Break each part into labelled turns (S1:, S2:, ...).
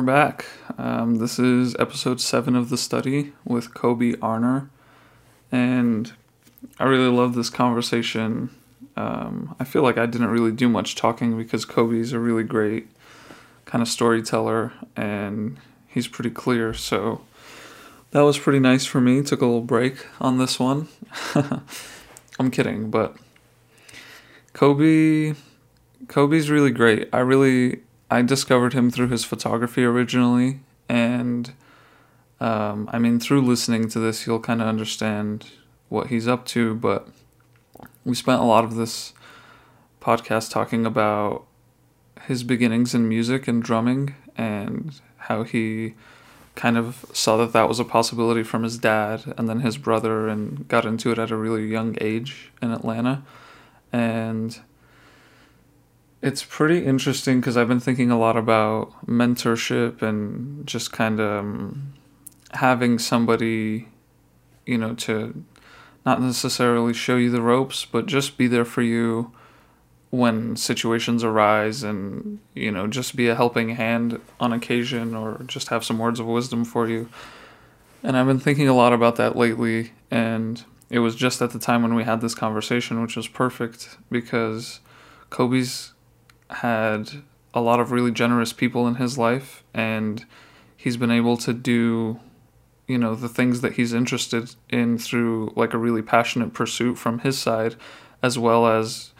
S1: we're back. Um, this is episode seven of the study with Cobey Arner, and I really love this conversation. Um, I feel like I didn't really do much talking because Cobey's a really great kind of storyteller, and he's pretty clear. So that was pretty nice for me. Took a little break on this one. I'm kidding, but Cobey, Cobey's really great. I really I discovered him through his photography originally, and um, I mean, through listening to this, you'll kind of understand what he's up to. But we spent a lot of this podcast talking about his beginnings in music and drumming and how he kind of saw that that was a possibility from his dad and then his brother and got into it at a really young age in Atlanta. And it's pretty interesting because I've been thinking a lot about mentorship and just kind of um, having somebody, you know, to not necessarily show you the ropes, but just be there for you when situations arise and, you know, just be a helping hand on occasion or just have some words of wisdom for you. And I've been thinking a lot about that lately. And it was just at the time when we had this conversation, which was perfect because Cobey's had a lot of really generous people in his life and he's been able to do you know the things that he's interested in through like a really passionate pursuit from his side as well as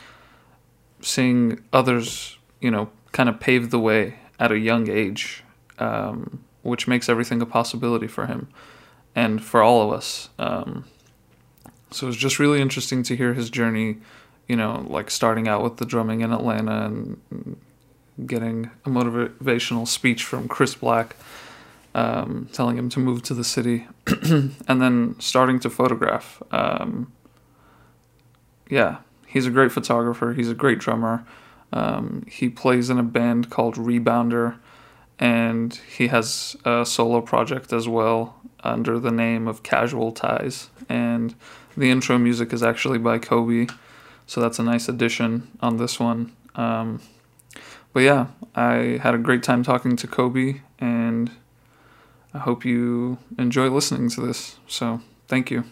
S1: seeing others you know kind of pave the way at a young age um, which makes everything a possibility for him and for all of us. Um, so it's just really interesting to hear his journey you know, like starting out with the drumming in Atlanta and getting a motivational speech from Chris Black um, telling him to move to the city, and then starting to photograph. Um, yeah, he's a great photographer. He's a great drummer. Um, he plays in a band called Rebounder, and he has a solo project as well under the name of Casual Ties. And the intro music is actually by Cobey. So that's a nice addition on this one. Um, but yeah, I had a great time talking to Cobey, and I hope you enjoy listening to this. So thank you.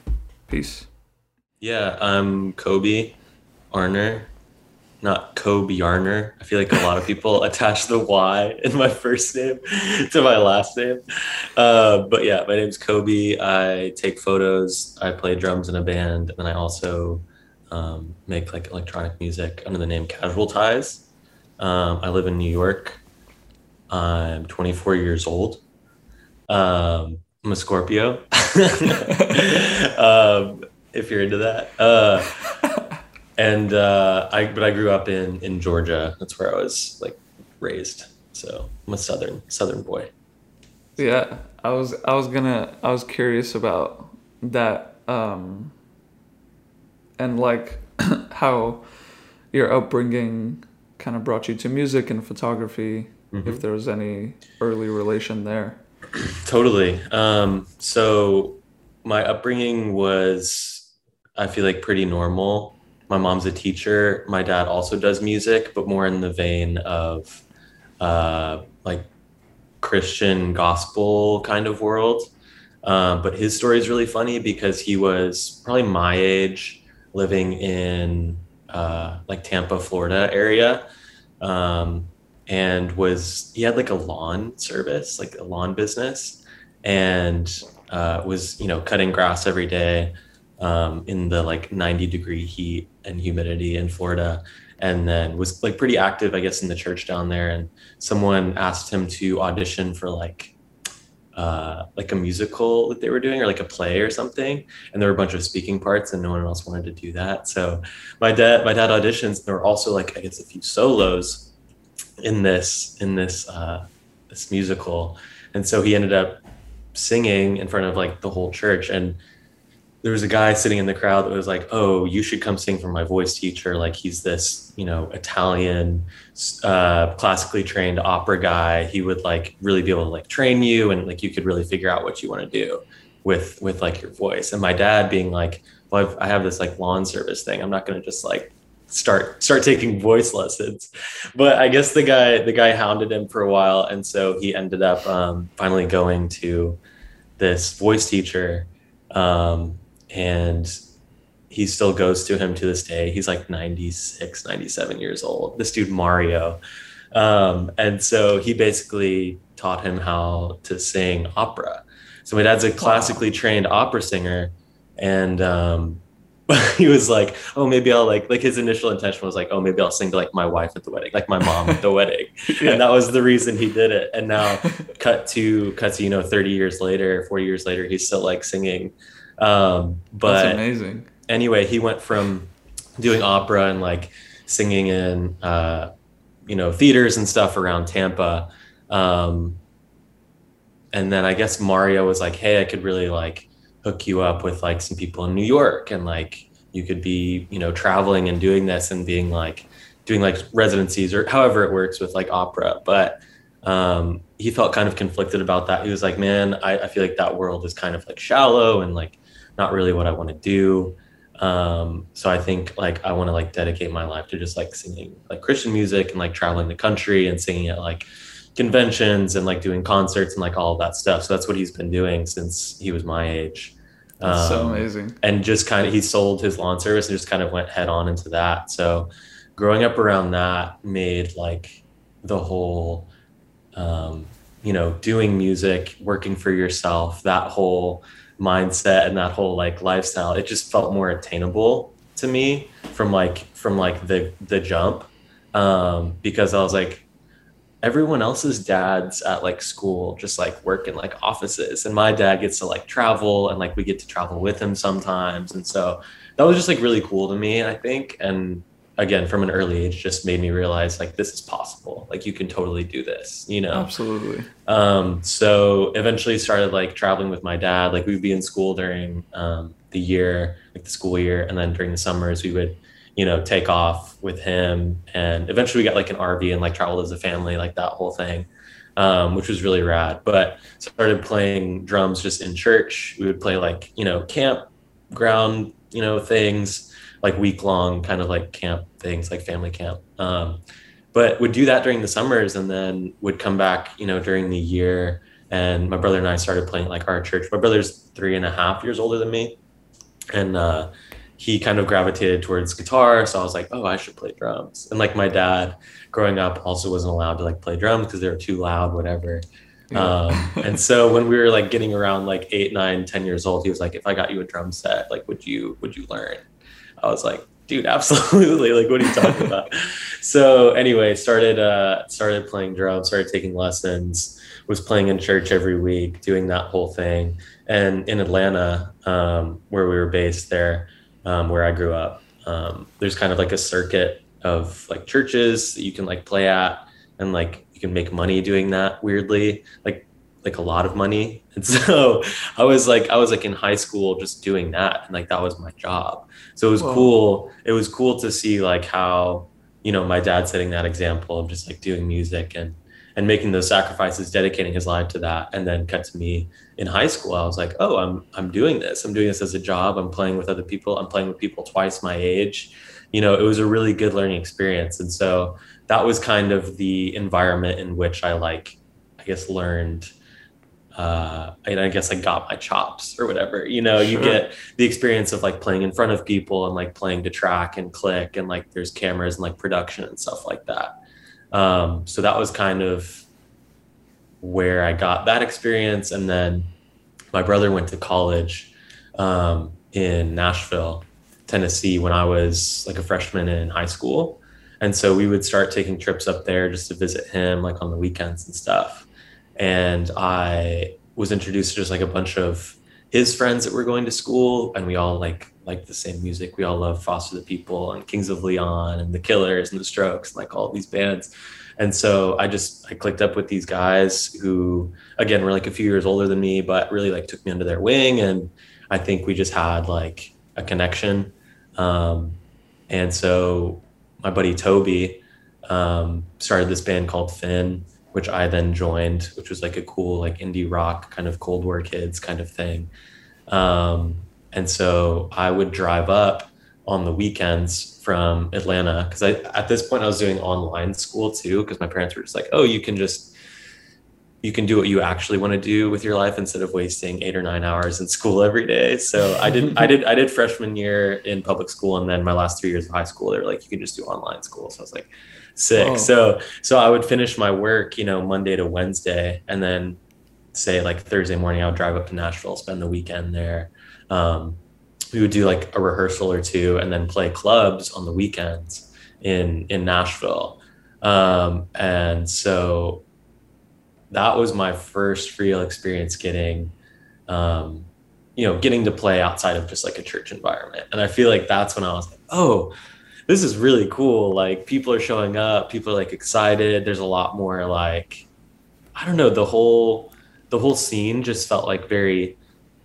S1: Peace.
S2: Yeah, I'm Cobey Arner, not Cobey Arner. I feel like a lot of people attach the Y in my first name to my last name. Uh, but yeah, my name's Cobey. I take photos, I play drums in a band, and I also um, make like electronic music under the name Casual Ties. Um, I live in New York. I'm 24 years old. Um, I'm a Scorpio. um, if you're into that. Uh, and uh, I, but I grew up in in Georgia. That's where I was like raised. So I'm a southern southern boy.
S1: Yeah, I was I was gonna I was curious about that. Um, and like how your upbringing kind of brought you to music and photography mm-hmm. if there was any early relation there.
S2: Totally. Um, so my upbringing was i feel like pretty normal. My mom's a teacher. My dad also does music but more in the vein of uh, like christian gospel kind of world. Uh, but his story is really funny because he was probably my age living in uh, like Tampa, Florida area. Um, and was he had like a lawn service, like a lawn business, and uh, was you know cutting grass every day um, in the like 90 degree heat and humidity in Florida, and then was like pretty active, I guess, in the church down there. And someone asked him to audition for like uh, like a musical that they were doing or like a play or something. And there were a bunch of speaking parts and no one else wanted to do that. So my dad my dad auditions there were also like i guess a few solos in this in this uh, this musical. And so he ended up singing in front of like the whole church. And there was a guy sitting in the crowd that was like, "Oh, you should come sing for my voice teacher. Like he's this, you know, Italian, uh, classically trained opera guy. He would like really be able to like train you, and like you could really figure out what you want to do with with like your voice." And my dad being like, "Well, I've, I have this like lawn service thing. I'm not going to just like start start taking voice lessons. But I guess the guy the guy hounded him for a while, and so he ended up um, finally going to this voice teacher, um, and he still goes to him to this day. He's like 96, 97 years old. This dude Mario. Um, and so he basically taught him how to sing opera. So my dad's a classically trained opera singer, and um, he was like, "Oh, maybe I'll like." Like his initial intention was like, "Oh, maybe I'll sing to like my wife at the wedding, like my mom at the wedding," yeah. and that was the reason he did it. And now, cut to cut to you know, thirty years later, forty years later, he's still like singing. Um, but
S1: That's amazing.
S2: Anyway, he went from doing opera and like singing in uh, you know theaters and stuff around Tampa. Um, and then I guess Mario was like, "Hey, I could really like hook you up with like some people in New York, and like you could be, you know, traveling and doing this and being like doing like residencies or however it works with like opera." But um, he felt kind of conflicted about that. He was like, "Man, I, I feel like that world is kind of like shallow and like not really what I want to do." Um, so I think like I want to like dedicate my life to just like singing like Christian music and like traveling the country and singing at like conventions and like doing concerts and like all of that stuff. So that's what he's been doing since he was my age.
S1: Um, so amazing.
S2: And just kind of he sold his lawn service and just kind of went head on into that. So growing up around that made like the whole um, you know, doing music, working for yourself, that whole mindset and that whole like lifestyle, it just felt more attainable to me from like from like the the jump. Um, because I was like, everyone else's dads at like school just like work in like offices and my dad gets to like travel and like we get to travel with him sometimes and so that was just like really cool to me i think and again from an early age just made me realize like this is possible like you can totally do this you know
S1: absolutely
S2: um so eventually started like traveling with my dad like we'd be in school during um the year like the school year and then during the summers we would you know, take off with him. And eventually we got like an RV and like traveled as a family, like that whole thing, um, which was really rad. But started playing drums just in church. We would play like, you know, camp ground you know, things like week long kind of like camp things, like family camp. Um, but would do that during the summers and then would come back, you know, during the year. And my brother and I started playing like our church. My brother's three and a half years older than me. And, uh, he kind of gravitated towards guitar so i was like oh i should play drums and like my dad growing up also wasn't allowed to like play drums because they were too loud whatever um, and so when we were like getting around like eight nine ten years old he was like if i got you a drum set like would you would you learn i was like dude absolutely like what are you talking about so anyway started uh started playing drums started taking lessons was playing in church every week doing that whole thing and in atlanta um, where we were based there um, where I grew up. Um, there's kind of like a circuit of like churches that you can like play at, and like you can make money doing that. Weirdly, like like a lot of money. And so I was like I was like in high school just doing that, and like that was my job. So it was Whoa. cool. It was cool to see like how you know my dad setting that example of just like doing music and and making those sacrifices, dedicating his life to that, and then cut to me in high school. I was like, oh, I'm I'm doing this. I'm doing this as a job. I'm playing with other people. I'm playing with people twice my age. You know, it was a really good learning experience, and so that was kind of the environment in which I like, I guess, learned. Uh, and I guess I got my chops or whatever. You know, sure. you get the experience of like playing in front of people and like playing to track and click and like there's cameras and like production and stuff like that. Um, so that was kind of where I got that experience. And then my brother went to college um, in Nashville, Tennessee, when I was like a freshman in high school. And so we would start taking trips up there just to visit him, like on the weekends and stuff. And I was introduced to just like a bunch of his friends that were going to school, and we all like like the same music. We all love Foster the People and Kings of Leon and the Killers and the Strokes and like all these bands. And so I just I clicked up with these guys who again were like a few years older than me, but really like took me under their wing. And I think we just had like a connection. Um, and so my buddy Toby um, started this band called Finn, which I then joined, which was like a cool like indie rock kind of Cold War kids kind of thing. Um, and so I would drive up on the weekends from Atlanta because I at this point I was doing online school too because my parents were just like, oh, you can just you can do what you actually want to do with your life instead of wasting eight or nine hours in school every day. So I did I did I did freshman year in public school and then my last three years of high school they were like you can just do online school. So I was like sick. Oh. So so I would finish my work, you know, Monday to Wednesday and then say like Thursday morning I would drive up to Nashville, spend the weekend there. Um, we would do like a rehearsal or two and then play clubs on the weekends in in Nashville. Um, and so that was my first real experience getting um, you know getting to play outside of just like a church environment and i feel like that's when i was like oh this is really cool like people are showing up people are like excited there's a lot more like i don't know the whole the whole scene just felt like very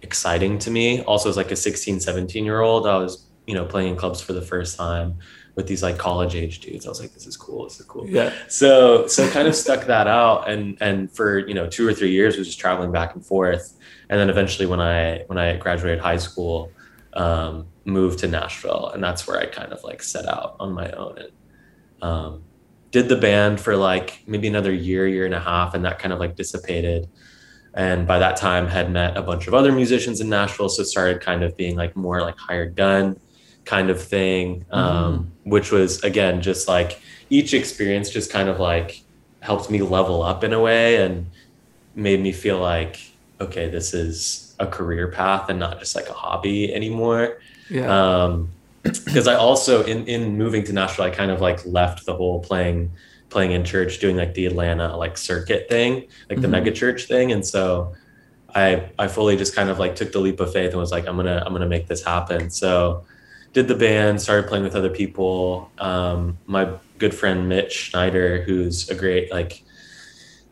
S2: exciting to me. Also, as like a 16, 17 year old, I was, you know, playing in clubs for the first time with these like college age dudes. I was like, this is cool. This is cool.
S1: Yeah.
S2: So, so kind of stuck that out. And, and for, you know, two or three years was just traveling back and forth. And then eventually when I, when I graduated high school, um, moved to Nashville and that's where I kind of like set out on my own and, um, did the band for like maybe another year, year and a half. And that kind of like dissipated and by that time had met a bunch of other musicians in nashville so started kind of being like more like hired gun kind of thing um, mm-hmm. which was again just like each experience just kind of like helped me level up in a way and made me feel like okay this is a career path and not just like a hobby anymore
S1: yeah um
S2: because i also in in moving to nashville i kind of like left the whole playing playing in church, doing like the Atlanta like circuit thing, like mm-hmm. the mega church thing. And so I I fully just kind of like took the leap of faith and was like, I'm gonna I'm gonna make this happen. So did the band, started playing with other people. Um, my good friend Mitch Schneider, who's a great like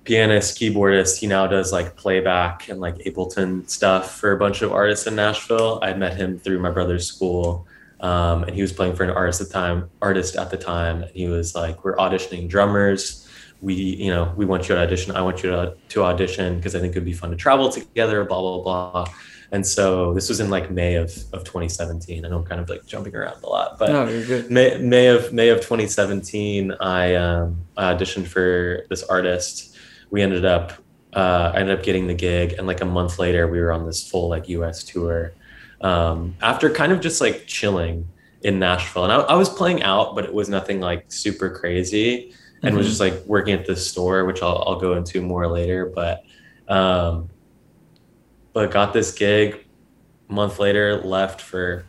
S2: pianist, keyboardist, he now does like playback and like Ableton stuff for a bunch of artists in Nashville. I met him through my brother's school. Um, and he was playing for an artist at the time, artist at the time, and he was like, "We're auditioning drummers. We, you know, we want you to audition. I want you to, to audition because I think it'd be fun to travel together." Blah blah blah. And so this was in like May of, of 2017. I know I'm kind of like jumping around a lot, but
S1: no.
S2: May, May of May of 2017, I, um, I auditioned for this artist. We ended up uh, I ended up getting the gig, and like a month later, we were on this full like U.S. tour um, after kind of just like chilling in Nashville. And I, I, was playing out, but it was nothing like super crazy and mm-hmm. was just like working at the store, which I'll, I'll go into more later. But, um, but got this gig a month later, left for,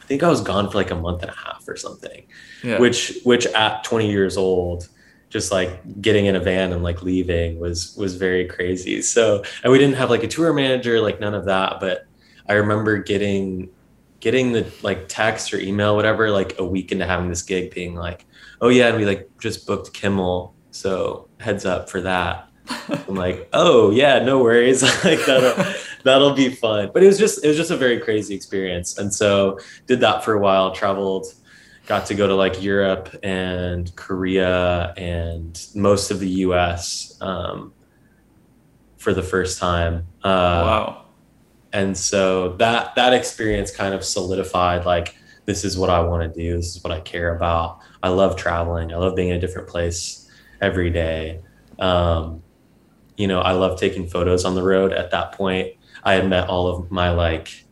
S2: I think I was gone for like a month and a half or something, yeah. which, which at 20 years old, just like getting in a van and like leaving was was very crazy. So and we didn't have like a tour manager, like none of that. But I remember getting getting the like text or email, whatever, like a week into having this gig, being like, "Oh yeah," and we like just booked Kimmel, so heads up for that. I'm like, "Oh yeah, no worries, like that'll that'll be fun." But it was just it was just a very crazy experience, and so did that for a while. Traveled, got to go to like Europe and Korea and most of the U.S. Um, for the first time.
S1: Uh, wow.
S2: and so that that experience kind of solidified like this is what i want to do. This is what i care about. I love traveling. I love being in a different place every day. Um, you know i love taking photos on the road at that point. I had met all of my like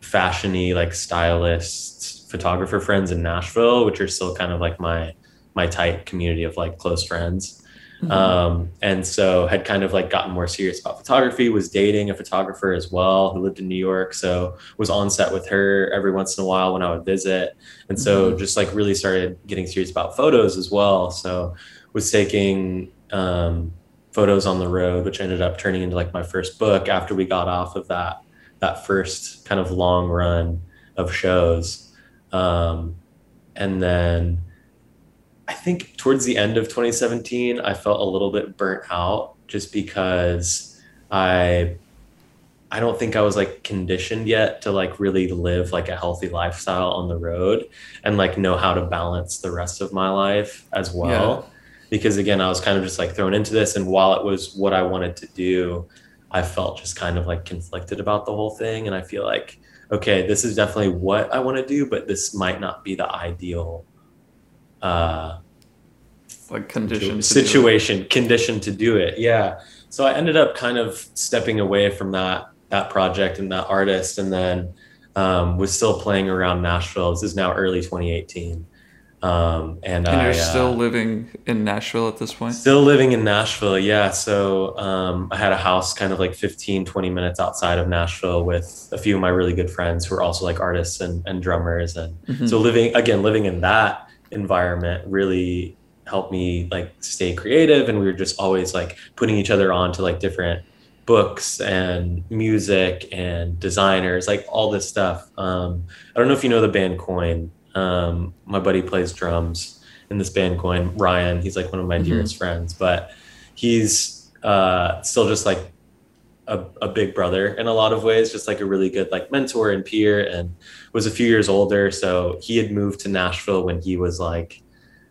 S2: fashiony like stylists photographer friends in nashville which are still kind of like my my tight community of like close friends Mm-hmm. Um, and so had kind of like gotten more serious about photography, was dating a photographer as well who lived in New York. So was on set with her every once in a while when I would visit. And so mm-hmm. just like really started getting serious about photos as well. So was taking um, photos on the road, which ended up turning into like my first book after we got off of that that first kind of long run of shows. Um, and then I think towards the end of 2017, I felt a little bit burnt out just because I I don't think I was like conditioned yet to like really live like a healthy lifestyle on the road and like know how to balance the rest of my life as well. Yeah. Because again, I was kind of just like thrown into this and while it was what I wanted to do, I felt just kind of like conflicted about the whole thing and I feel like okay, this is definitely what I want to do, but this might not be the ideal uh,
S1: like condition
S2: situation condition to do it. Yeah. So I ended up kind of stepping away from that that project and that artist, and then um, was still playing around Nashville. This is now early 2018. Um, and,
S1: and, you're still
S2: uh,
S1: living in Nashville at this point?
S2: Still living in Nashville, yeah. So um, I had a house kind of like 15, 20 minutes outside of Nashville with a few of my really good friends who are also like artists and, and drummers. And
S1: Mhm.
S2: so living, again, living in that environment really helped me like stay creative. And we were just always like putting each other on to like different books and music and designers, like all this stuff. Um, I don't know if you know the band Coin. Um, my buddy plays drums in this band Coin. Ryan, he's like one of my
S1: Mhm.
S2: dearest friends, but he's uh, still just like a, a big brother in a lot of ways, just like a really good like mentor and peer, and was a few years older. So he had moved to Nashville when he was like,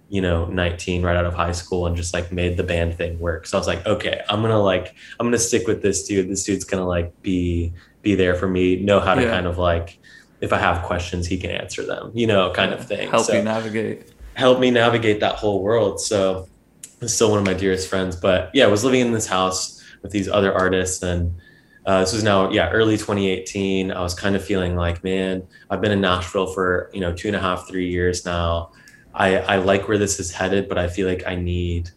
S2: you know, 19, right out of high school, and just like made the band thing work. So I was like, okay, I'm gonna like, I'm gonna stick with this dude. This dude's gonna like be be there for me, know how to
S1: Yeah.
S2: kind of like, if I have questions, he can answer them, you know, kind of thing.
S1: Help
S2: So-
S1: you navigate.
S2: helped me navigate that whole world. So he's still one of my dearest friends. But yeah, I was living in this house with these other artists and uh, this was now, yeah, early 2018. I was kind of feeling like, man, I've been in Nashville for, you know, two and a half, three years now. I, I like where this is headed, but I feel like I need,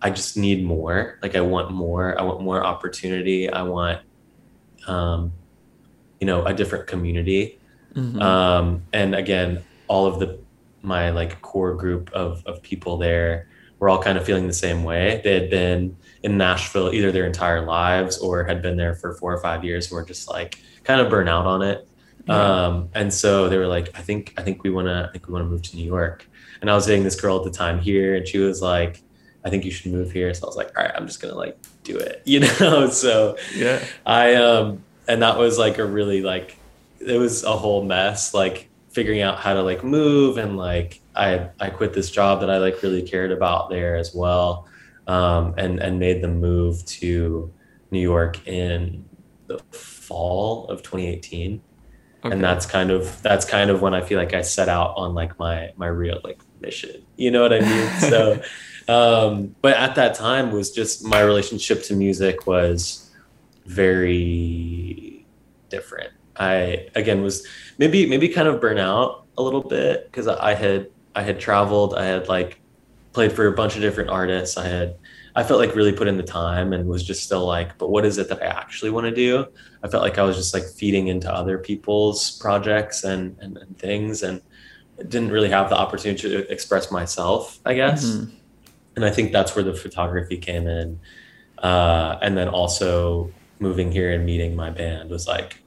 S2: I just need more. Like I want more. I want more opportunity. I want, um, you know, a different community
S1: Mhm.
S2: um, and again all of the my like core group of, of people there were all kind of feeling the same way they had been in nashville either their entire lives or had been there for four or five years were just like kind of burn out on it
S1: Yeah.
S2: um, and so they were like i think i think we want to i think we want to move to new york and i was dating this girl at the time here and she was like i think you should move here so i was like all right i'm just gonna like do it you know so
S1: yeah.
S2: I um and that was like a really like it was a whole mess like figuring out how to like move and like I I quit this job that I like really cared about there as well um and and made the move to New York in the fall of 2018
S1: Okay.
S2: and that's kind of that's kind of when I feel like I set out on like my my real like mission. You know what I mean? so um but at that time was just my relationship to music was very different. I again was maybe maybe kind of burn out a little bit because I had I had traveled, I had like played for a bunch of different artists. I had I felt like really put in the time and was just still like, but what is it that I actually want to do? I felt like I was just like feeding into other people's projects and, and, and things and didn't really have the opportunity to express myself, I guess.
S1: Mhm.
S2: And I think that's where the photography came in. Uh, and then also moving here and meeting my band was like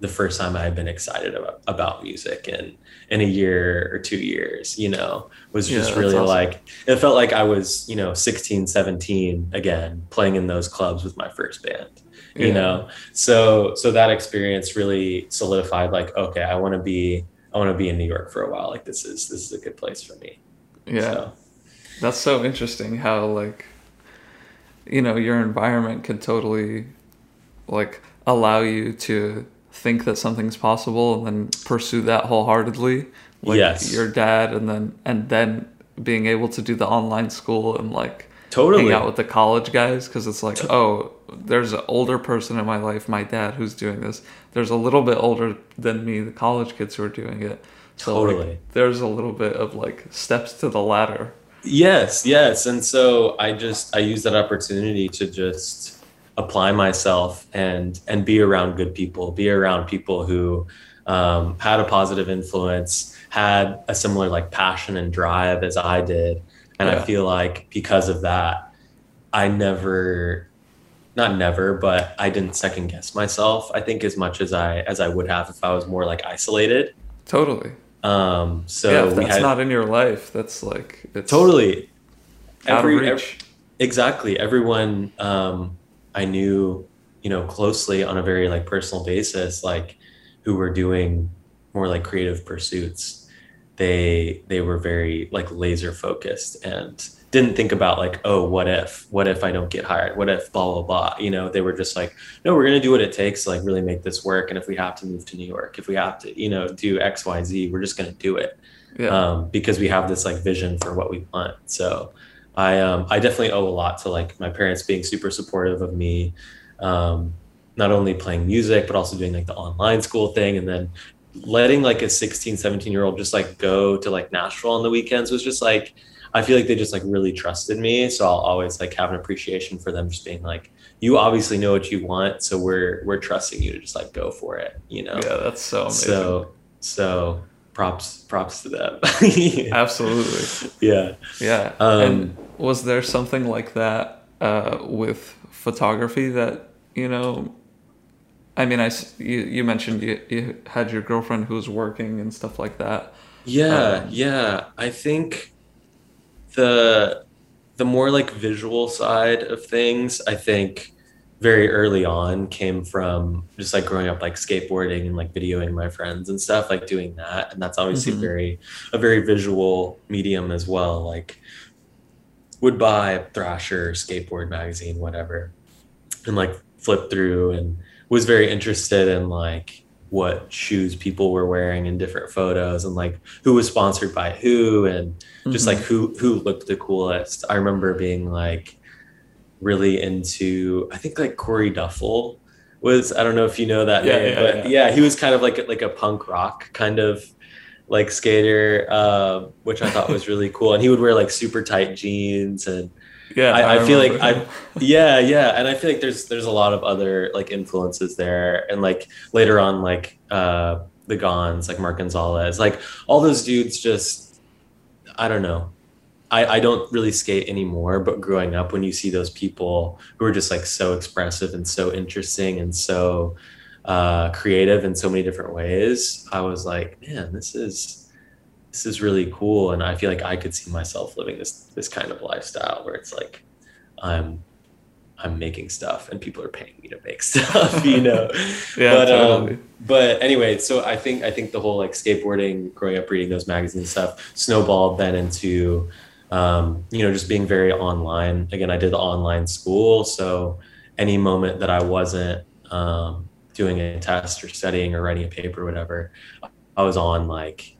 S2: the first time I had been excited about, about music in, in a year or two years, you know, was
S1: Yeah,
S2: just really
S1: awesome.
S2: like, it felt like I was, you know, 16, 17 again, playing in those clubs with my first band you know? So so that experience really solidified like okay i want to be i want to be in new york for a while. Like this is this is a good place for me.
S1: Yeah.
S2: so,
S1: That's so interesting how like you know, your environment could totally like allow you to think that something's possible and then pursue that wholeheartedly. Like
S2: Yes.
S1: your dad and then and then being able to do the online school and like
S2: totally
S1: hang out with the college guys because it's like, oh, there's an older person in my life, my dad, who's doing this. There's a little bit older than me, the college kids who are doing it. So like,
S2: Totally.
S1: there's a little bit of like steps to the ladder.
S2: Yes, yes. And so I just I use that opportunity to just apply myself and and be around good people, be around people who um, had a positive influence, had a similar like passion and drive as I did. And I feel like because of that, I never not never, but I didn't second guess myself, I think as much as I as I would have if I was more like isolated.
S1: Totally.
S2: Um so
S1: yeah, if that's
S2: had
S1: not in your life, that's like it's
S2: totally every,
S1: of
S2: ev-
S1: reach.
S2: exactly everyone um i knew you know closely on a very like personal basis like who were doing more like creative pursuits. They they were very like laser focused and didn't think about like oh what if what if i don't get hired? What if blah blah blah? You know they were just like no we're going to do what it takes to like really make this work and if we have to move to new york if we have to you know do x y z we're just going to do it yeah. um, because we have this like vision for what we want. So i um, i definitely owe a lot to like my parents being super supportive of me um, not only playing music but also doing like the online school thing and then letting like a 16 17 year old just like go to like nashville on the weekends was just like I feel like they just like really trusted me. So I'll always like have an appreciation for them just being like, you obviously know what you want, so we're we're trusting you to just like go for it. You know?
S1: Yeah, that's so amazing.
S2: So so props props to them.
S1: Absolutely.
S2: Yeah.
S1: Yeah. Um, and was there something like that uh, with photography that you know? I mean, I you, you mentioned you, you had your girlfriend who was working and stuff like that.
S2: Yeah, um, yeah. I think the the more like visual side of things, I think very early on came from just like growing up like skateboarding and like videoing my friends and stuff like doing that and that's obviously mm-hmm. very a very visual medium as well like would buy thrasher skateboard magazine whatever and like flip through and was very interested in like what shoes people were wearing in different photos and like who was sponsored by who and just mm-hmm. like who who looked the coolest. I remember being like really into I think like Corey Duffel was I don't know if you know that yeah, name, yeah, but yeah. yeah. he was kind of like like a punk rock kind of like skater, uh, which I thought was really cool. And he would wear like super tight jeans and yeah I, I, I feel like i yeah yeah and i feel like there's there's a lot of other like influences there and like later on like uh the Gonz, like Mark Gonzalez, like all those dudes just I don't know. I, I don't really skate anymore, but growing up when you see those people who are just like so expressive and so interesting and so uh, creative in so many different ways, I was like, man, this is this is really cool and i feel like i could see myself living this this kind of lifestyle where it's like i'm i'm making stuff and people are paying me to make stuff you know yeah but totally. um but anyway so i think i think the whole like skateboarding growing up reading those magazines stuff snowballed then into um you know just being very online again i did the online school so any moment that i wasn't um doing a test or studying or writing a paper or whatever i was on like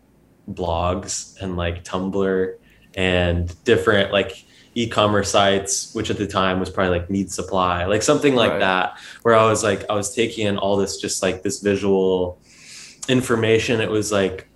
S2: blogs and like Tumblr and different like e-commerce sites, which at the time was probably like Need Supply, like something like right. that, where I was like, I was taking in all this just like this visual information. It was like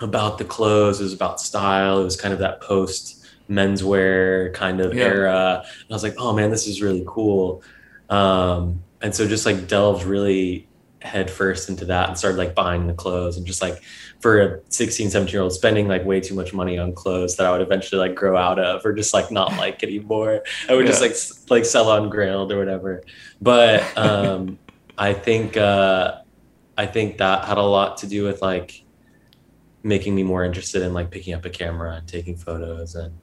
S2: about the clothes, it was about style, it was kind of that post menswear kind of yeah. era. And I was like, oh man, this is really cool. Um, and so just like delved really head first into that and started like buying the clothes and just like for a 16 17 year old spending like way too much money on clothes that i would eventually like grow out of or just like not like anymore i would yeah. just like like sell on Grailed or whatever but um i think uh i think that had a lot to do with like making me more interested in like picking up a camera and taking photos and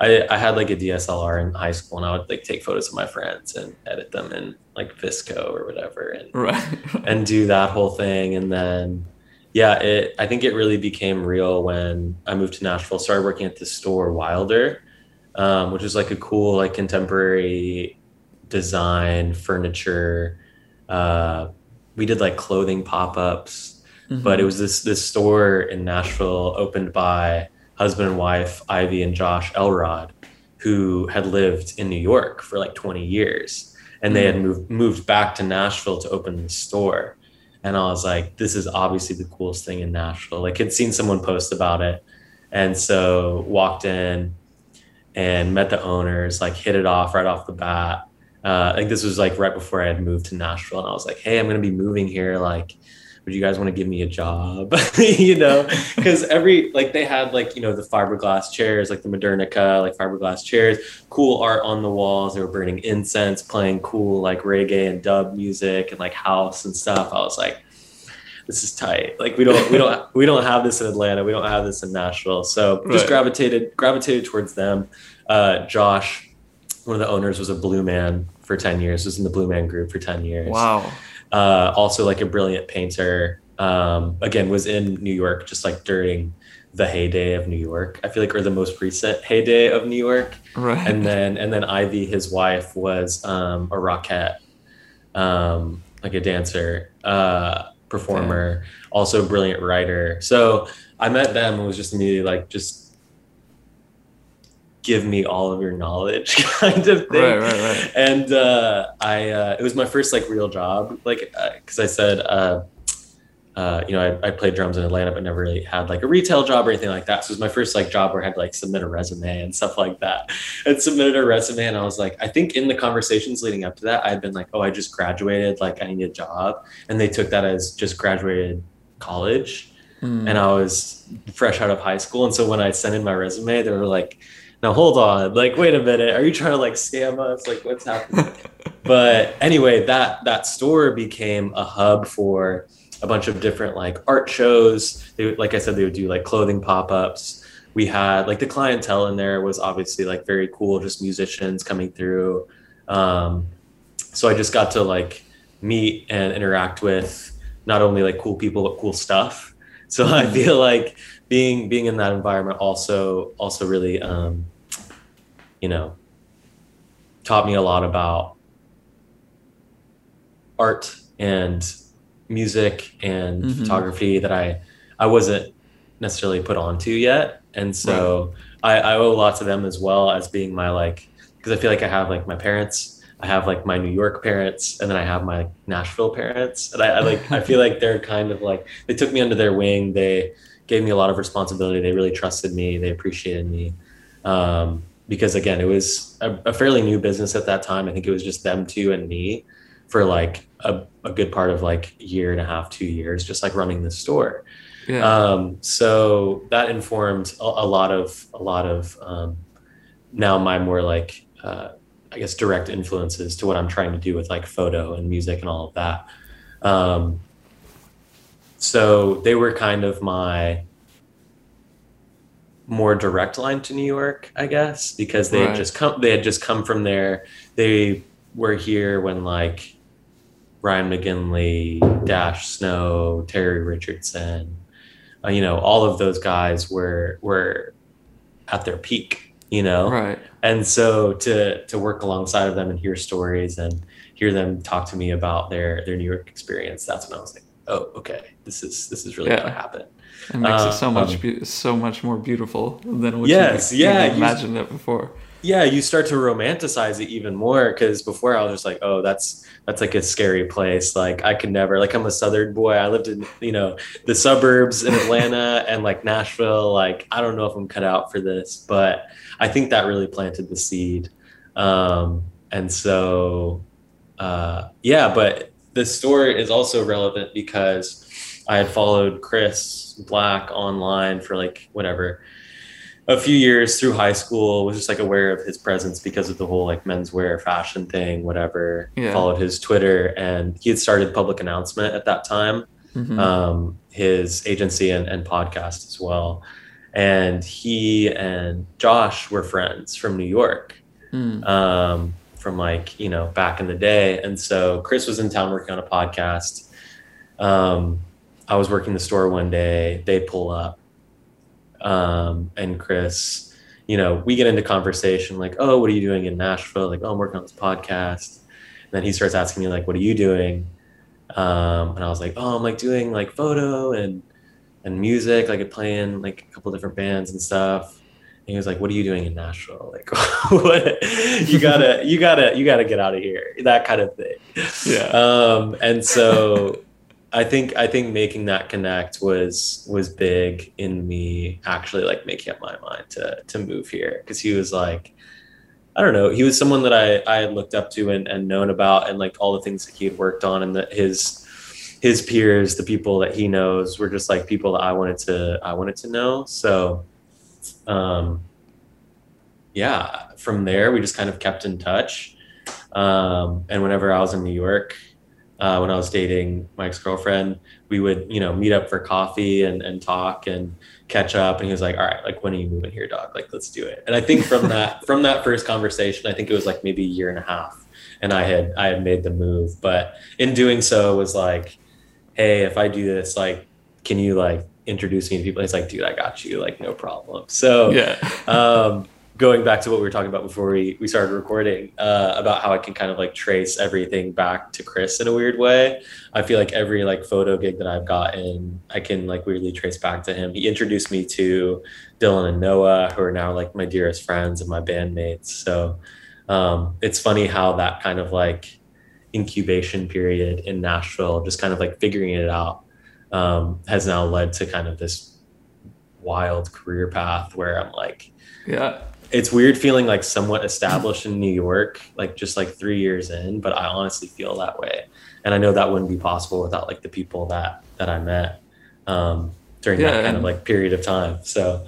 S2: I, I had like a DSLR in high school and I would like take photos of my friends and edit them in like VSCO or whatever and right. and do that whole thing and then yeah, it I think it really became real when I moved to Nashville, started working at the store Wilder, um, which is like a cool like contemporary design furniture. Uh, we did like clothing pop-ups, mm-hmm. but it was this this store in Nashville opened by husband and wife Ivy and Josh Elrod, who had lived in New York for like 20 years, and mm-hmm. they had mm. moved moved back to Nashville to open the store and I was like, this is obviously the coolest thing in Nashville. Like, had seen someone post about it, and so walked in and met the owners, like hit it off right off the bat. Uh, I think this was like right before I had moved to Nashville, and I was like, hey, I'm gonna be moving here. Like, would you guys want to give me a job? you know, because every like they had like you know the fiberglass chairs, like the Modernica, like fiberglass chairs, cool art on the walls. They were burning incense, playing cool like reggae and dub music and like house and stuff. I was like, this is tight. Like we don't we don't we don't have this in Atlanta. We don't have this in Nashville. So just right. gravitated gravitated towards them. Uh, Josh, one of the owners, was a Blue Man for ten years. Was in the Blue Man group for ten years.
S1: Wow
S2: uh, also like a brilliant painter. Um, again, was in New York just like during the heyday of New York. I feel like or the most recent heyday of New York.
S1: Right.
S2: And then and then Ivy, his wife, was um, a rockette, um, like a dancer, uh, performer, also a brilliant writer. So I met them and was just immediately like just give me all of your knowledge kind of thing.
S1: Right, right, right.
S2: And uh, I uh, it was my first like real job, like because I said. Uh, uh, you know, I, I, played drums in Atlanta, but never really had like a retail job or anything like that. So it was my first like job where I had to like submit a resume and stuff like that. And submitted a resume, and I was like, I think in the conversations leading up to that, I had been like, oh, I just graduated, like I need a job, and they took that as just graduated college, mm. and I was fresh out of high school, and so when I sent in my resume, they were like. Now hold on, like wait a minute, are you trying to like scam us? Like what's happening? but anyway, that that store became a hub for a bunch of different like art shows. They like I said, they would do like clothing pop ups. We had like the clientele in there was obviously like very cool, just musicians coming through. Um, so I just got to like meet and interact with not only like cool people but cool stuff. So I mm-hmm. feel like being being in that environment also also really um, you know taught me a lot about art and music and mm-hmm. photography that I I wasn't necessarily put onto yet, and so right. I, I owe a lot to them as well as being my like because I feel like I have like my parents, I have like my New York parents, and then I have my Nashville parents, and I, I like I feel like they're kind of like they took me under their wing. They gave me a lot of responsibility. They really trusted me. They appreciated me. Um, because again, it was a, a fairly new business at that time. I think it was just them two and me for like a, a good part of like a year and a half, two years, just like running the store. Yeah. Um, so that informed a, a, lot of a lot of um, now my more like uh, I guess direct influences to what I'm trying to do with like photo and music and all of that. Um, so they were kind of my more direct line to New York, I guess, because they right. had just come they had just come from there. They were here when like Ryan McGinley, Dash Snow, Terry Richardson, uh, you know, all of those guys were were at their peak, you know.
S1: Right.
S2: And so to to work alongside of them and hear stories and hear them talk to me about their their New York experience, that's when I was like, oh, okay, this is this is really yeah. gonna happen.
S1: It makes it so um, much be- so much more beautiful than what
S2: yes,
S1: you,
S2: yeah,
S1: you imagined it before.
S2: Yeah, you start to romanticize it even more because before I was just like, oh, that's that's like a scary place. Like I could never like I'm a southern boy. I lived in, you know, the suburbs in Atlanta and like Nashville. Like I don't know if I'm cut out for this, but I think that really planted the seed. Um, and so uh, yeah, but the story is also relevant because I had followed Chris Black online for like whatever a few years through high school was just like aware of his presence because of the whole like menswear fashion thing whatever yeah. followed his twitter and he had started public announcement at that time mm-hmm. um, his agency and, and podcast as well and he and josh were friends from new york mm. um, from like you know back in the day and so chris was in town working on a podcast um, i was working the store one day they pull up um, and Chris, you know, we get into conversation like, oh, what are you doing in Nashville? Like, oh, I'm working on this podcast. And then he starts asking me like, what are you doing? Um, and I was like, oh, I'm like doing like photo and and music, like playing like a couple different bands and stuff. He was like, "What are you doing in Nashville? Like, what? you gotta, you gotta, you gotta get out of here." That kind of thing.
S1: Yeah.
S2: Um, and so I think I think making that connect was was big in me actually like making up my mind to to move here because he was like I don't know he was someone that I I had looked up to and, and known about and like all the things that he had worked on and that his his peers the people that he knows were just like people that I wanted to I wanted to know so um yeah from there we just kind of kept in touch um and whenever I was in New York uh, when I was dating ex girlfriend, we would, you know, meet up for coffee and, and talk and catch up. And he was like, all right, like, when are you moving here, dog? Like, let's do it. And I think from that, from that first conversation, I think it was like maybe a year and a half and I had, I had made the move, but in doing so it was like, Hey, if I do this, like, can you like introducing me to people. He's like, dude, I got you, like no problem. So
S1: Yeah.
S2: um, going back to what we were talking about before we, we started recording uh, about how I can kind of like trace everything back to Chris in a weird way. I feel like every like photo gig that I've gotten, I can like weirdly trace back to him. He introduced me to Dylan and Noah, who are now like my dearest friends and my bandmates. So um, it's funny how that kind of like incubation period in Nashville, just kind of like figuring it out, um, has now led to kind of this wild career path where I'm like,
S1: Yeah.
S2: it's weird feeling like somewhat established in New York, like just like three years in, but I honestly feel that way. And I know that wouldn't be possible without like the people that that I met um, during
S1: Yeah,
S2: that kind of like period of time. So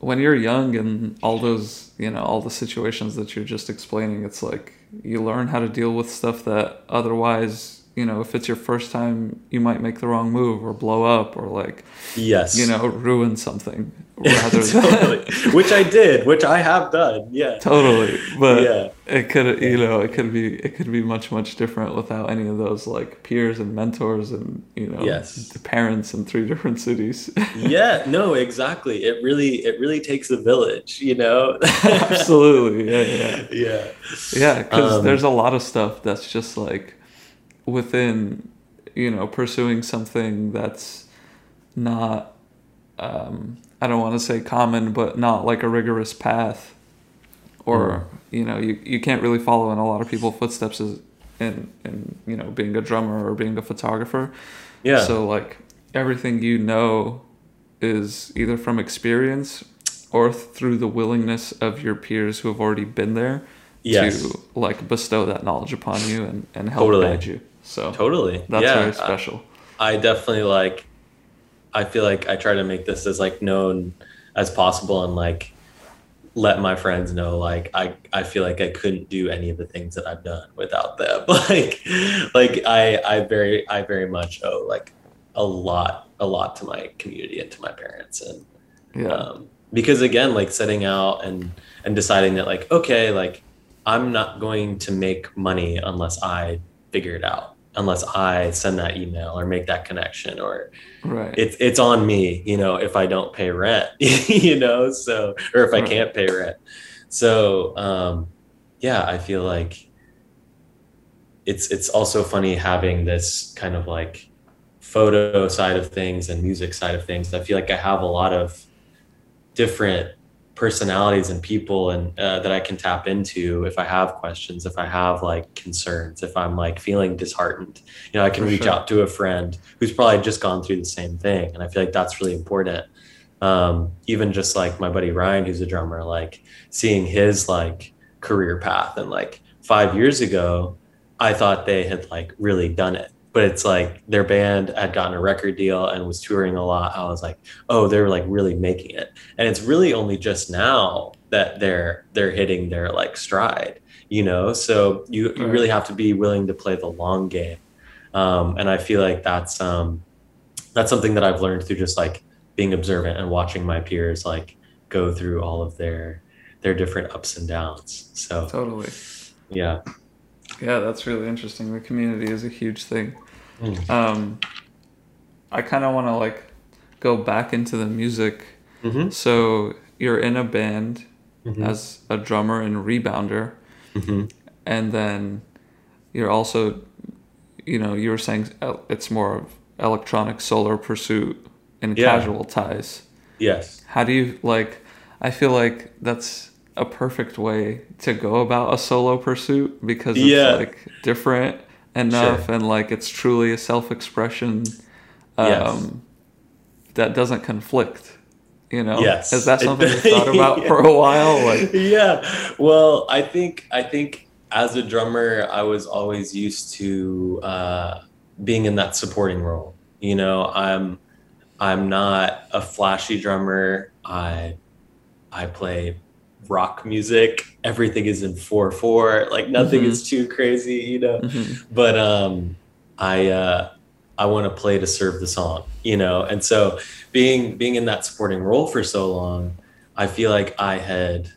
S1: when you're young and all those you know all the situations that you're just explaining it's like you learn how to deal with stuff that otherwise you know if it's your first time you might make the wrong move or blow up or like
S2: yes,
S1: you know ruin something rather
S2: totally.
S1: than
S2: which I did, which I have done. Yeah,
S1: totally but
S2: Yeah.
S1: it could you know it could be it could be much much different without any of those like peers and mentors and you know
S2: Yes.
S1: parents in three different cities
S2: yeah, no, exactly. It really, it really takes a village, you know.
S1: absolutely yeah yeah
S2: yeah.
S1: Yeah, because
S2: Um,
S1: there's a lot of stuff that's just like within, you know, pursuing something that's not, um, I don't want to say common, but not like a rigorous path. Or, you know, you, you can't really follow in a lot of people's footsteps as, in, in, you know, being a drummer or being a photographer.
S2: Yeah.
S1: So, like, everything you know is either from experience or through the willingness of your peers who have already been there
S2: Yes.
S1: to like bestow that knowledge upon you and, and help
S2: Totally.
S1: guide you. So
S2: Totally.
S1: that's
S2: yeah.
S1: very
S2: I-
S1: special.
S2: I definitely like I feel like I try to make this as like known as possible and like let my friends know like I I feel like I couldn't do any of the things that I've done without them. like like I I very I very much owe like a lot a lot to my community and to my parents and
S1: yeah.
S2: um, because again like setting out and and deciding that like okay like i'm not going to make money unless i figure it out unless i send that email or make that connection or
S1: right.
S2: it's it's on me you know if i don't pay rent you know so or if i
S1: Right.
S2: can't pay rent so um yeah i feel like it's it's also funny having this kind of like photo side of things and music side of things i feel like i have a lot of different personalities and people and uh, that i can tap into if i have questions if i have like concerns if i'm like feeling disheartened. You know i can
S1: For
S2: reach
S1: sure.
S2: out to a friend who's probably just gone through the same thing and i feel like that's really important. Um, even just like my buddy ryan who's a drummer like seeing his like career path and like five years ago i thought they had like really done it but it's like their band had gotten a record deal and was touring a lot. I was like oh they're like really making it. And it's really only just now that they're they're hitting their like stride you know? So you, you really have to be willing to play the long game. Um, and i feel like that's um, that's something that i've learned through just like being observant and watching my peers like go through all of their their different ups and downs. So
S1: totally.
S2: yeah
S1: Yeah, that's really interesting. The community is a huge thing.
S2: Mm.
S1: Um, I kind of want to like go back into the music.
S2: Mhm.
S1: So you're in a band
S2: Mhm.
S1: as a drummer and rebounder,
S2: Mhm.
S1: and then you're also, you know, you were saying it's more of electronic solar pursuit and
S2: Yeah.
S1: casual ties.
S2: yes
S1: How do you like? I feel like that's a perfect way to go about a solo pursuit because it's
S2: Yeah.
S1: like different enough and like it's truly a self-expression um,
S2: Yes.
S1: that doesn't conflict. You know,
S2: Yes.
S1: is that something you thought about for a while? Like,
S2: yeah. Well, I think I think as a drummer, I was always used to uh, being in that supporting role. You know, I'm I'm not a flashy drummer. I I play rock music. Everything is in four four. Like nothing
S1: Mhm.
S2: is too crazy. You know
S1: mhm,
S2: but um i uh i want to play to serve the song you know and so being being in that supporting role for so long i feel like i had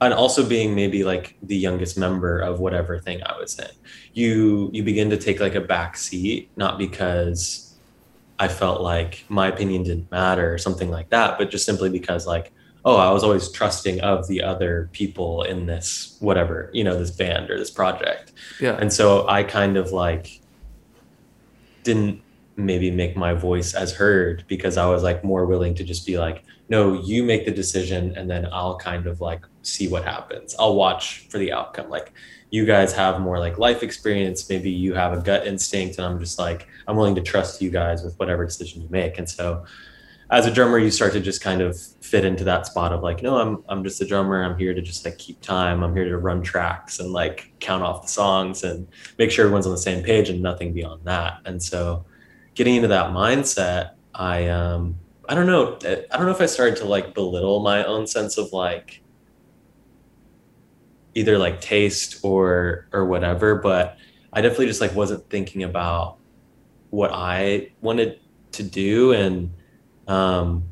S2: and also being maybe like the youngest member of whatever thing i was in you you begin to take like a back seat not because I felt like my opinion didn't matter or something like that, but just simply because like, oh, I was always trusting of the other people in this whatever, you know, this band or this project.
S1: Yeah.
S2: And so I kind of like didn't maybe make my voice as heard because I was like more willing to just be like, no, you make the decision and then I'll kind of like see what happens. I'll watch for the outcome. Like you guys have more like life experience. Maybe you have a gut instinct and I'm just like, I'm willing to trust you guys with whatever decision you make. And so as a drummer, you start to just kind of fit into that spot of like, no, I'm I'm just a drummer. I'm here to just like keep time. I'm here to run tracks and like count off the songs and make sure everyone's on the same page and nothing beyond that. And so getting into that mindset, I um I don't know. I don't know if I started to like belittle my own sense of like either like taste or or whatever, but I definitely just like wasn't thinking about what I wanted to do and um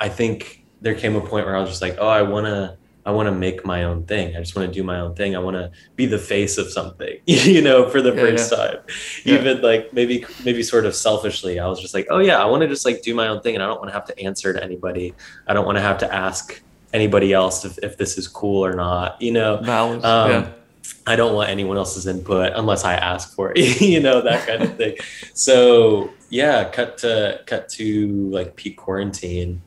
S2: I think there came a point where I was just like, oh, I want to I want to make my own thing. I just want to do my own thing. I want to be the face of something, you know, for the yeah, first yeah. time. Yeah. Even like maybe maybe sort of selfishly, I was just like, oh yeah, I want to just like do my own thing, and I don't want to have to answer to anybody. I don't want to have to ask anybody else if, if this is cool or not. You know,
S1: Valid. Um, yeah.
S2: I don't want anyone else's input unless I ask for it. you know that kind of thing. so yeah, cut to cut to like peak quarantine.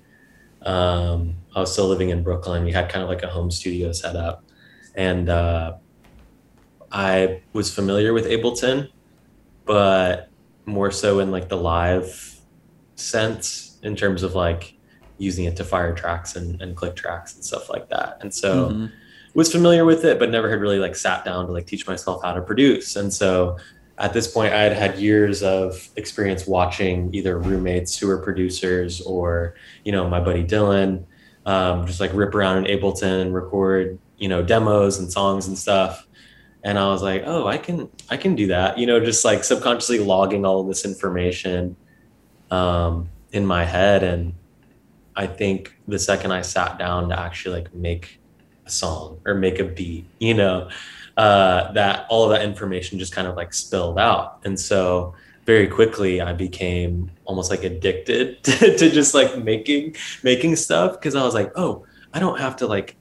S2: Um, I was still living in Brooklyn. We had kind of like a home studio set up. And uh, I was familiar with Ableton, but more so in like the live sense in terms of like using it to fire tracks and, and click tracks and stuff like that. And so mm-hmm. was familiar with it, but never had really like sat down to like teach myself how to produce. And so at this point I had had years of experience watching either roommates who were producers or, you know, my buddy Dylan um, just like rip around in Ableton and record, you know, demos and songs and stuff. And I was like, oh, I can, I can do that. You know, just like subconsciously logging all this information um, in my head. And I think the second I sat down to actually like make a song or make a beat, you know, uh, that all of that information just kind of like spilled out. And so very quickly I became almost like addicted to, to just like making making stuff because I was like, oh, I don't have to like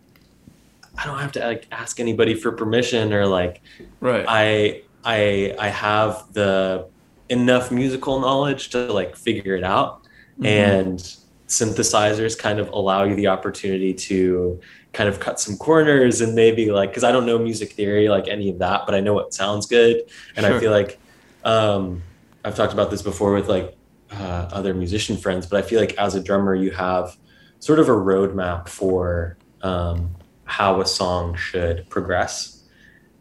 S2: I don't have to like ask anybody for permission or like
S1: right.
S2: I I I have the enough musical knowledge to like figure it out mm-hmm. and synthesizers kind of allow you the opportunity to kind of cut some corners and maybe like because I don't know music theory like any of that, but I know what sounds good and sure. I feel like um I've talked about this before with like uh, other musician friends, but I feel like as a drummer, you have sort of a roadmap for um, how a song should progress,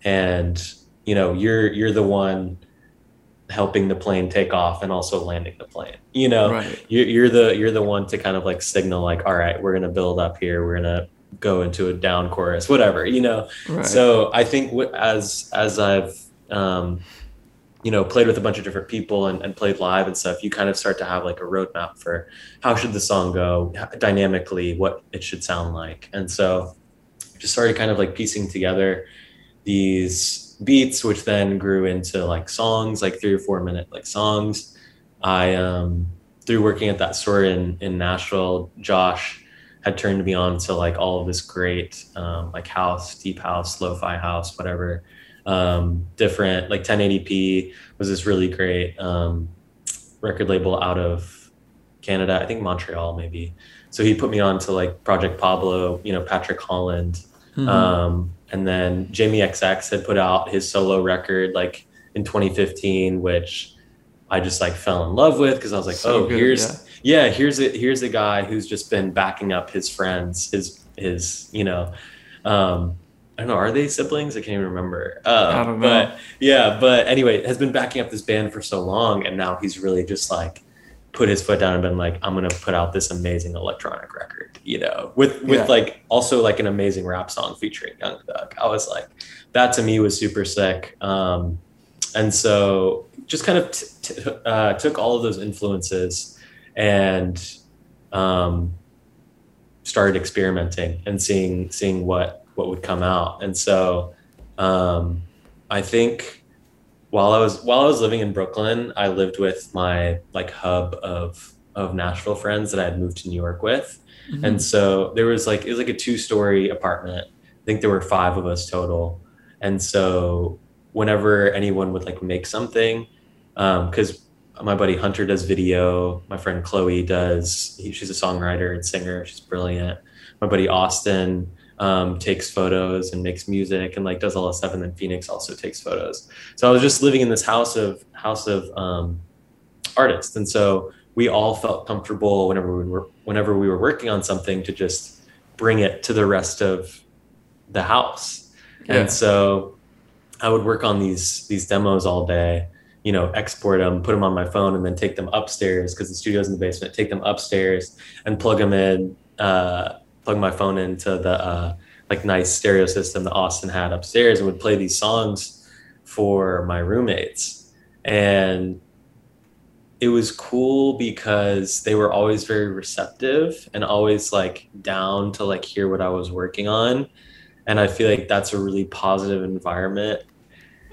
S2: and you know you're you're the one helping the plane take off and also landing the plane. You know, right. you're, you're the you're the one to kind of like signal like, all right, we're gonna build up here, we're gonna go into a down chorus, whatever. You know, right. so I think as as I've um, you know played with a bunch of different people and, and played live and stuff you kind of start to have like a roadmap for how should the song go dynamically what it should sound like and so just started kind of like piecing together these beats which then grew into like songs like three or four minute like songs i um through working at that store in in nashville josh had turned me on to like all of this great um, like house deep house lo-fi house whatever um, different like 1080p was this really great um, record label out of Canada, I think Montreal maybe. So he put me on to like Project Pablo, you know, Patrick Holland. Mm-hmm. Um, and then Jamie XX had put out his solo record like in 2015, which I just like fell in love with because I was like, so oh, good, here's yeah. Yeah, here's a here's a guy who's just been backing up his friends, his his you know, um, I don't know. Are they siblings? I can't even remember. Uh, I don't know. But yeah, but anyway, has been backing up this band for so long, and now he's really just like put his foot down and been like, I'm gonna put out this amazing electronic record, you know, with with yeah. like also like an amazing rap song featuring Young Thug. I was like, that to me was super sick. Um, and so just kind of t- t- uh, took all of those influences and um, started experimenting and seeing seeing what what would come out. And so um, I think while I was while I was living in Brooklyn, I lived with my like hub of of Nashville friends that I had moved to New York with. Mm-hmm. And so there was like it was like a two story apartment. I think there were five of us total. And so whenever anyone would like make something, because um, my buddy Hunter does video, my friend Chloe does. She's a songwriter and singer. She's brilliant. My buddy Austin um, takes photos and makes music and like does all the stuff. And then Phoenix also takes photos. So I was just living in this house of house of um, artists, and so we all felt comfortable whenever we were whenever we were working on something to just bring it to the rest of the house. Yeah. And so I would work on these these demos all day, you know, export them, put them on my phone, and then take them upstairs because the studio's in the basement. Take them upstairs and plug them in, uh, plug my phone into the uh, like nice stereo system that Austin had upstairs, and would play these songs for my roommates. And it was cool because they were always very receptive and always like down to like hear what I was working on. And I feel like that's a really positive environment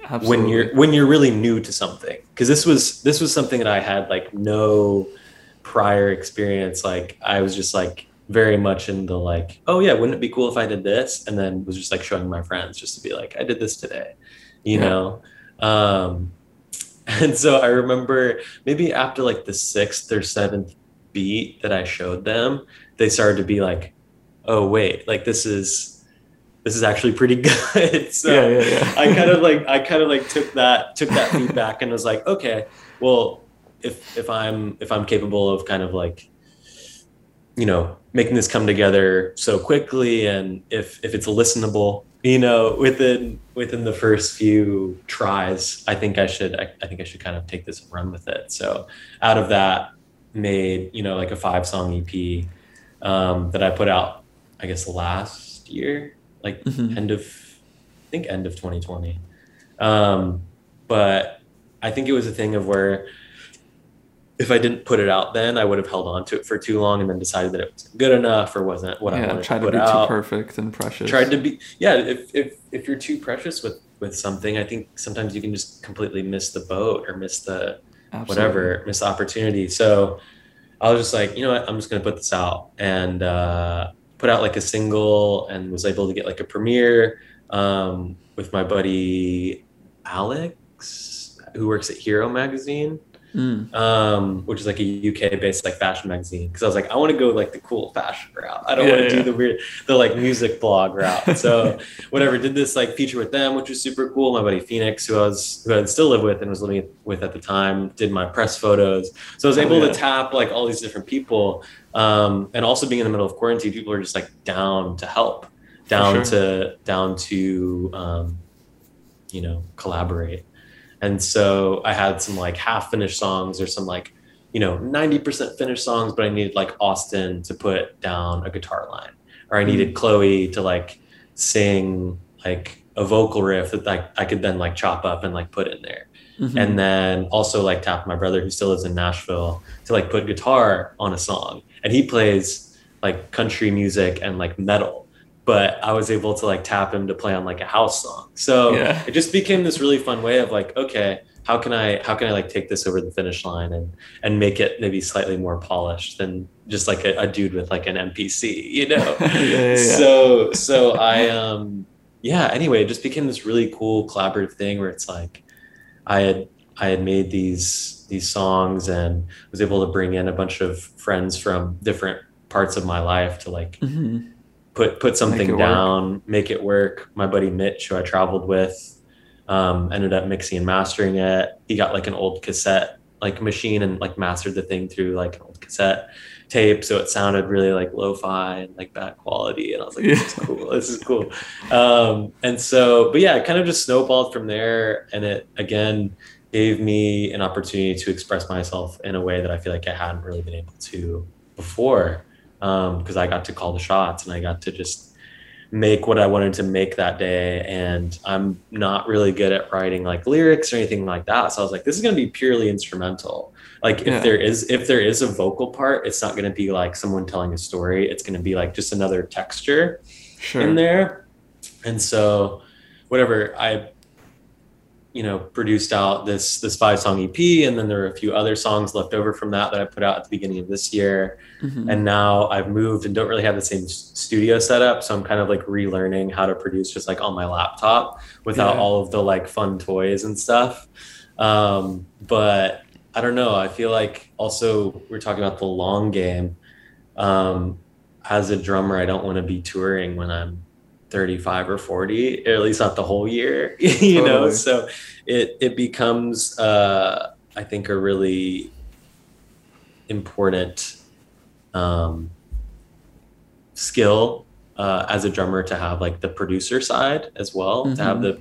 S2: Absolutely. when you're when you're really new to something. Cause this was this was something that I had like no prior experience. Like I was just like very much in the like, oh yeah, wouldn't it be cool if I did this? And then was just like showing my friends just to be like, I did this today, you yeah. know? Um, and so I remember maybe after like the sixth or seventh beat that I showed them, they started to be like, "Oh wait, like this is this is actually pretty good." so yeah, yeah, yeah. I kind of like I kind of like took that took that feedback and was like, "Okay, well, if if I'm if I'm capable of kind of like you know making this come together so quickly and if if it's listenable you know within within the first few tries i think i should I, I, think i should kind of take this and run with it so out of that made you know like a five song ep um, that i put out i guess last year like mm-hmm. end of i think end of 2020 um, but i think it was a thing of where if I didn't put it out then, I would have held on to it for too long and then decided that it wasn't good enough or wasn't what yeah, I wanted
S1: tried
S2: to,
S1: to be
S2: out.
S1: too perfect and precious.
S2: Tried to be yeah. If if if you're too precious with with something, I think sometimes you can just completely miss the boat or miss the Absolutely. whatever, miss the opportunity. So I was just like, you know what, I'm just gonna put this out and uh, put out like a single and was able to get like a premiere um, with my buddy Alex, who works at Hero Magazine mm. um, which is like a UK based like fashion magazine. Because I was like, I want to go like the cool fashion route. I don't yeah, want to yeah. do the weird, the like music blog route. So whatever, did this like feature with them, which was super cool. My buddy Phoenix, who I was who I still live with and was living with at the time, did my press photos. So I was oh, able oh, yeah. to tap like all these different people. Um, and also being in the middle of quarantine, people are just like down to help, down sure. to down to um, you know collaborate. And so I had some like half finished songs or some like, you know, 90% finished songs, but I needed like Austin to put down a guitar line, or I needed mm-hmm. Chloe to like sing like a vocal riff that like I could then like chop up and like put in there. Mm-hmm. And then also like tap my brother who still lives in Nashville to like put guitar on a song. And he plays like country music and like metal but I was able to like tap him to play on like a house song. So yeah. it just became this really fun way of like, okay, how can I how can I like take this over the finish line and and make it maybe slightly more polished than just like a, a dude with like an MPC, you know? yeah, yeah, so so I um yeah, anyway, it just became this really cool collaborative thing where it's like I had I had made these these songs and was able to bring in a bunch of friends from different parts of my life to like mm-hmm put put something make down, work. make it work. My buddy Mitch, who I traveled with, um, ended up mixing and mastering it. He got like an old cassette like machine and like mastered the thing through like an old cassette tape, so it sounded really like lo-fi and like bad quality. And I was like, this is cool. This is cool. Um, and so, but yeah, it kind of just snowballed from there, and it again gave me an opportunity to express myself in a way that I feel like I hadn't really been able to before because um, I got to call the shots and I got to just make what I wanted to make that day. And I'm not really good at writing like lyrics or anything like that. So I was like, this is going to be purely instrumental. Like yeah. if there is if there is a vocal part, it's not going to be like someone telling a story. It's going to be like just another texture sure. in there. And so whatever I you know produced out this this five song ep and then there are a few other songs left over from that that i put out at the beginning of this year
S1: Mhm.
S2: and now i've moved and don't really have the same studio setup so i'm kind of like relearning how to produce just like on my laptop without
S1: Yeah.
S2: all of the like fun toys and stuff um, but i don't know i feel like also we're talking about the long game um, as a drummer i don't want to be touring when i'm 35 or 40 or at least not the whole year you know so it it becomes uh, i think a really important um, skill uh, as a drummer to have like the producer side as well to have
S1: Mhm.
S2: the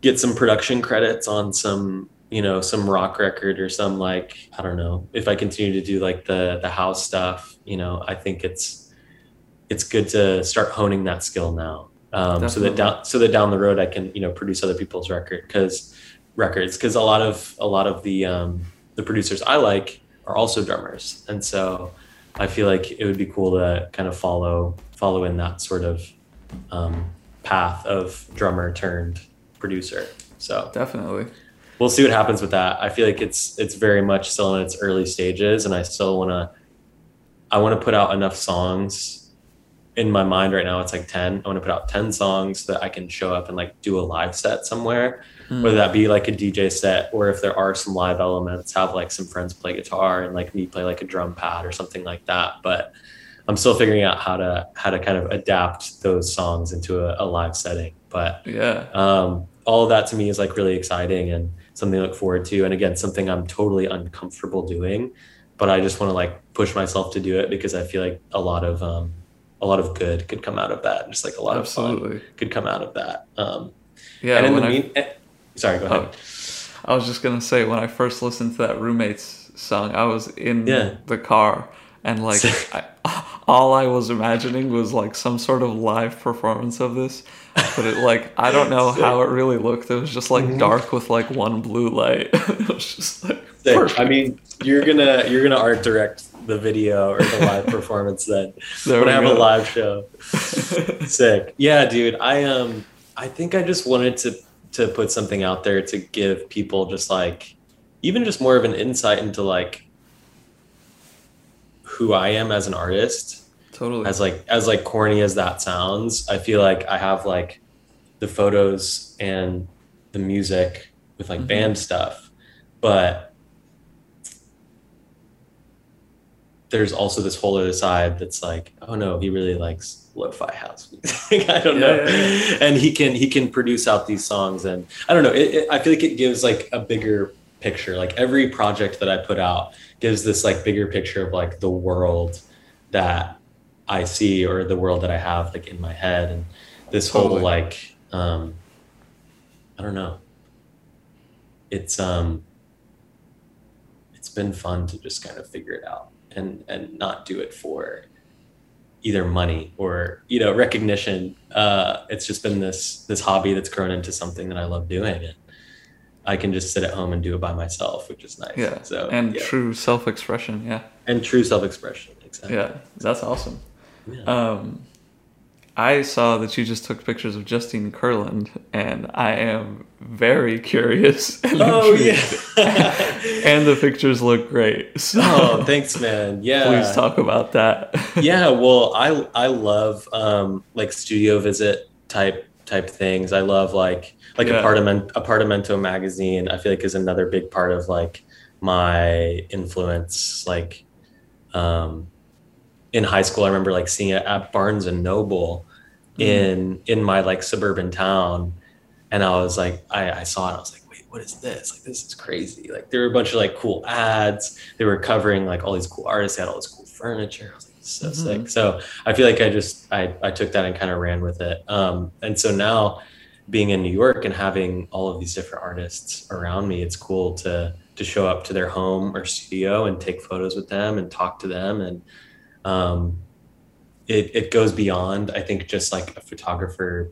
S2: get some production credits on some you know some rock record or some like i don't know if i continue to do like the the house stuff you know i think it's it's good to start honing that skill now um, so that down so that down the road i can you know produce other people's record because records because a lot of a lot of the um, the producers i like are also drummers and so i feel like it would be cool to kind of follow follow in that sort of um, path of drummer turned producer so
S1: Definitely.
S2: we'll see what happens with that. I feel like it's it's very much still in its early stages, and I still want to. I want to put out enough songs. In my mind right now, it's like ten. I want to put out ten songs so that I can show up and like do a live set somewhere,
S1: Mm.
S2: whether that be like a DJ set or if there are some live elements, have like some friends play guitar and like me play like a drum pad or something like that. But I'm still figuring out how to how to kind of adapt those songs into a, a live setting. But
S1: Yeah.
S2: um, all of that to me is like really exciting and something to look forward to and again something i'm totally uncomfortable doing but i just want to like push myself to do it because i feel like a lot of um, a lot of good could come out of that just like a lot of
S1: Absolutely.
S2: fun could come out of that um,
S1: Yeah.
S2: and in the
S1: I,
S2: mean eh, sorry go ahead
S1: oh, I was just gonna say when I first listened to that roommates song, I was in
S2: Yeah.
S1: the car and like I, all I was imagining was like some sort of live performance of this. But it like I don't know how it really looked. It was just like
S2: Mhm.
S1: dark with like one blue light. it was just like
S2: i mean you're gonna you're gonna art direct the video or the live performance then
S1: There
S2: when i have
S1: go.
S2: a live show Sick. Yeah, dude. I um I think I just wanted to to put something out there to give people just like even just more of an insight into like who I am as an artist.
S1: totally.
S2: As like as like corny as that sounds, I feel like I have like the photos and the music with like
S1: Mhm.
S2: band stuff, but there's also this whole other side that's like, oh no, he really likes lo-fi house music. I don't
S1: Yeah,
S2: know,
S1: yeah,
S2: and he can he can produce out these songs, and I don't know. It, it, I feel like it gives like a bigger picture. Like every project that I put out gives this like bigger picture of like the world that I see or the world that I have like in my head, and this whole
S1: Totally.
S2: like um, I don't know. It's um, it's been fun to just kind of figure it out and and not do it for either money or you know recognition uh it's just been this this hobby that's grown into something that i love doing and i can just sit at home and do it by myself which is nice
S1: yeah.
S2: so
S1: and
S2: yeah.
S1: true self expression. Yeah.
S2: and true self-expression exactly
S1: Yeah. That's awesome.
S2: Yeah.
S1: Um, I saw that you just took pictures of Justine Kurland, and I am very curious. And
S2: oh
S1: intrigued.
S2: yeah
S1: and the pictures look great. So
S2: oh thanks man yeah
S1: please talk about that.
S2: yeah well i i love um like studio visit type type things i love like like
S1: Yeah.
S2: apartment apartamento magazine i feel like is another big part of like my influence like um in high school i remember like seeing it at barnes and noble in in my like suburban town. And i was like i i saw it i was like wait what is this? Like this is crazy. Like there were a bunch of like cool ads. They were covering like all these cool artists. They had all this cool furniture. I was like this is so
S1: Mhm.
S2: sick. So i feel like i just i i took that and kind of ran with it. Um and so now being in new york and having all of these different artists around me it's cool to to show up to their home or studio and take photos with them and talk to them and um it, it goes beyond i think just like a photographer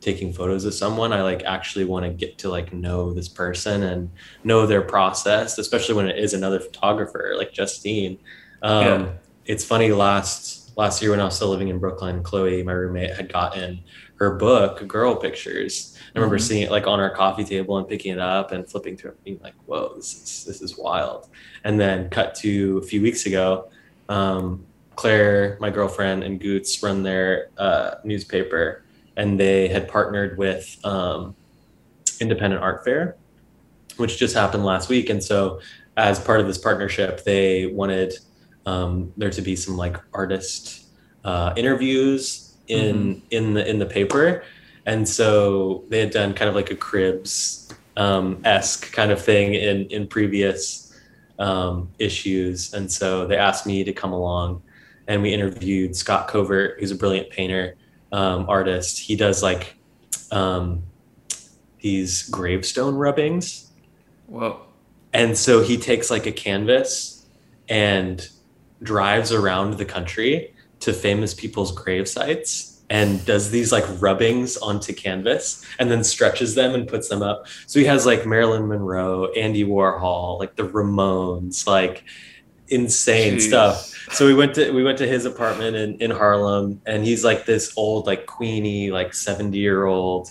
S2: taking photos of someone i like actually want to get to like know this person and know their process especially when it is another photographer like justine um,
S1: Yeah.
S2: it's funny last last year when i was still living in brooklyn chloe my roommate had gotten her book, Girl Pictures. I remember
S1: Mhm.
S2: seeing it like on our coffee table and picking it up and flipping through it, being like, "Whoa, this is this is wild." And then cut to a few weeks ago, um, Claire, my girlfriend, and Goots run their uh, newspaper, and they had partnered with um, Independent Art Fair, which just happened last week. And so, as part of this partnership, they wanted um, there to be some like artist uh, interviews in in the in the paper, and so they had done kind of like a cribs um, esque kind of thing in in previous um, issues, and so they asked me to come along, and we interviewed Scott Covert, who's a brilliant painter, um, artist. He does like um, these gravestone rubbings
S1: Whoa.
S2: and so he takes like a canvas and drives around the country to famous people's grave sites and does these like rubbings onto canvas and then stretches them and puts them up. So he has like Marilyn Monroe, Andy Warhol, like the Ramones, like insane
S1: Jeez.
S2: stuff. So we went to we went to his apartment in, in Harlem and he's like this old like queenie like 70 year old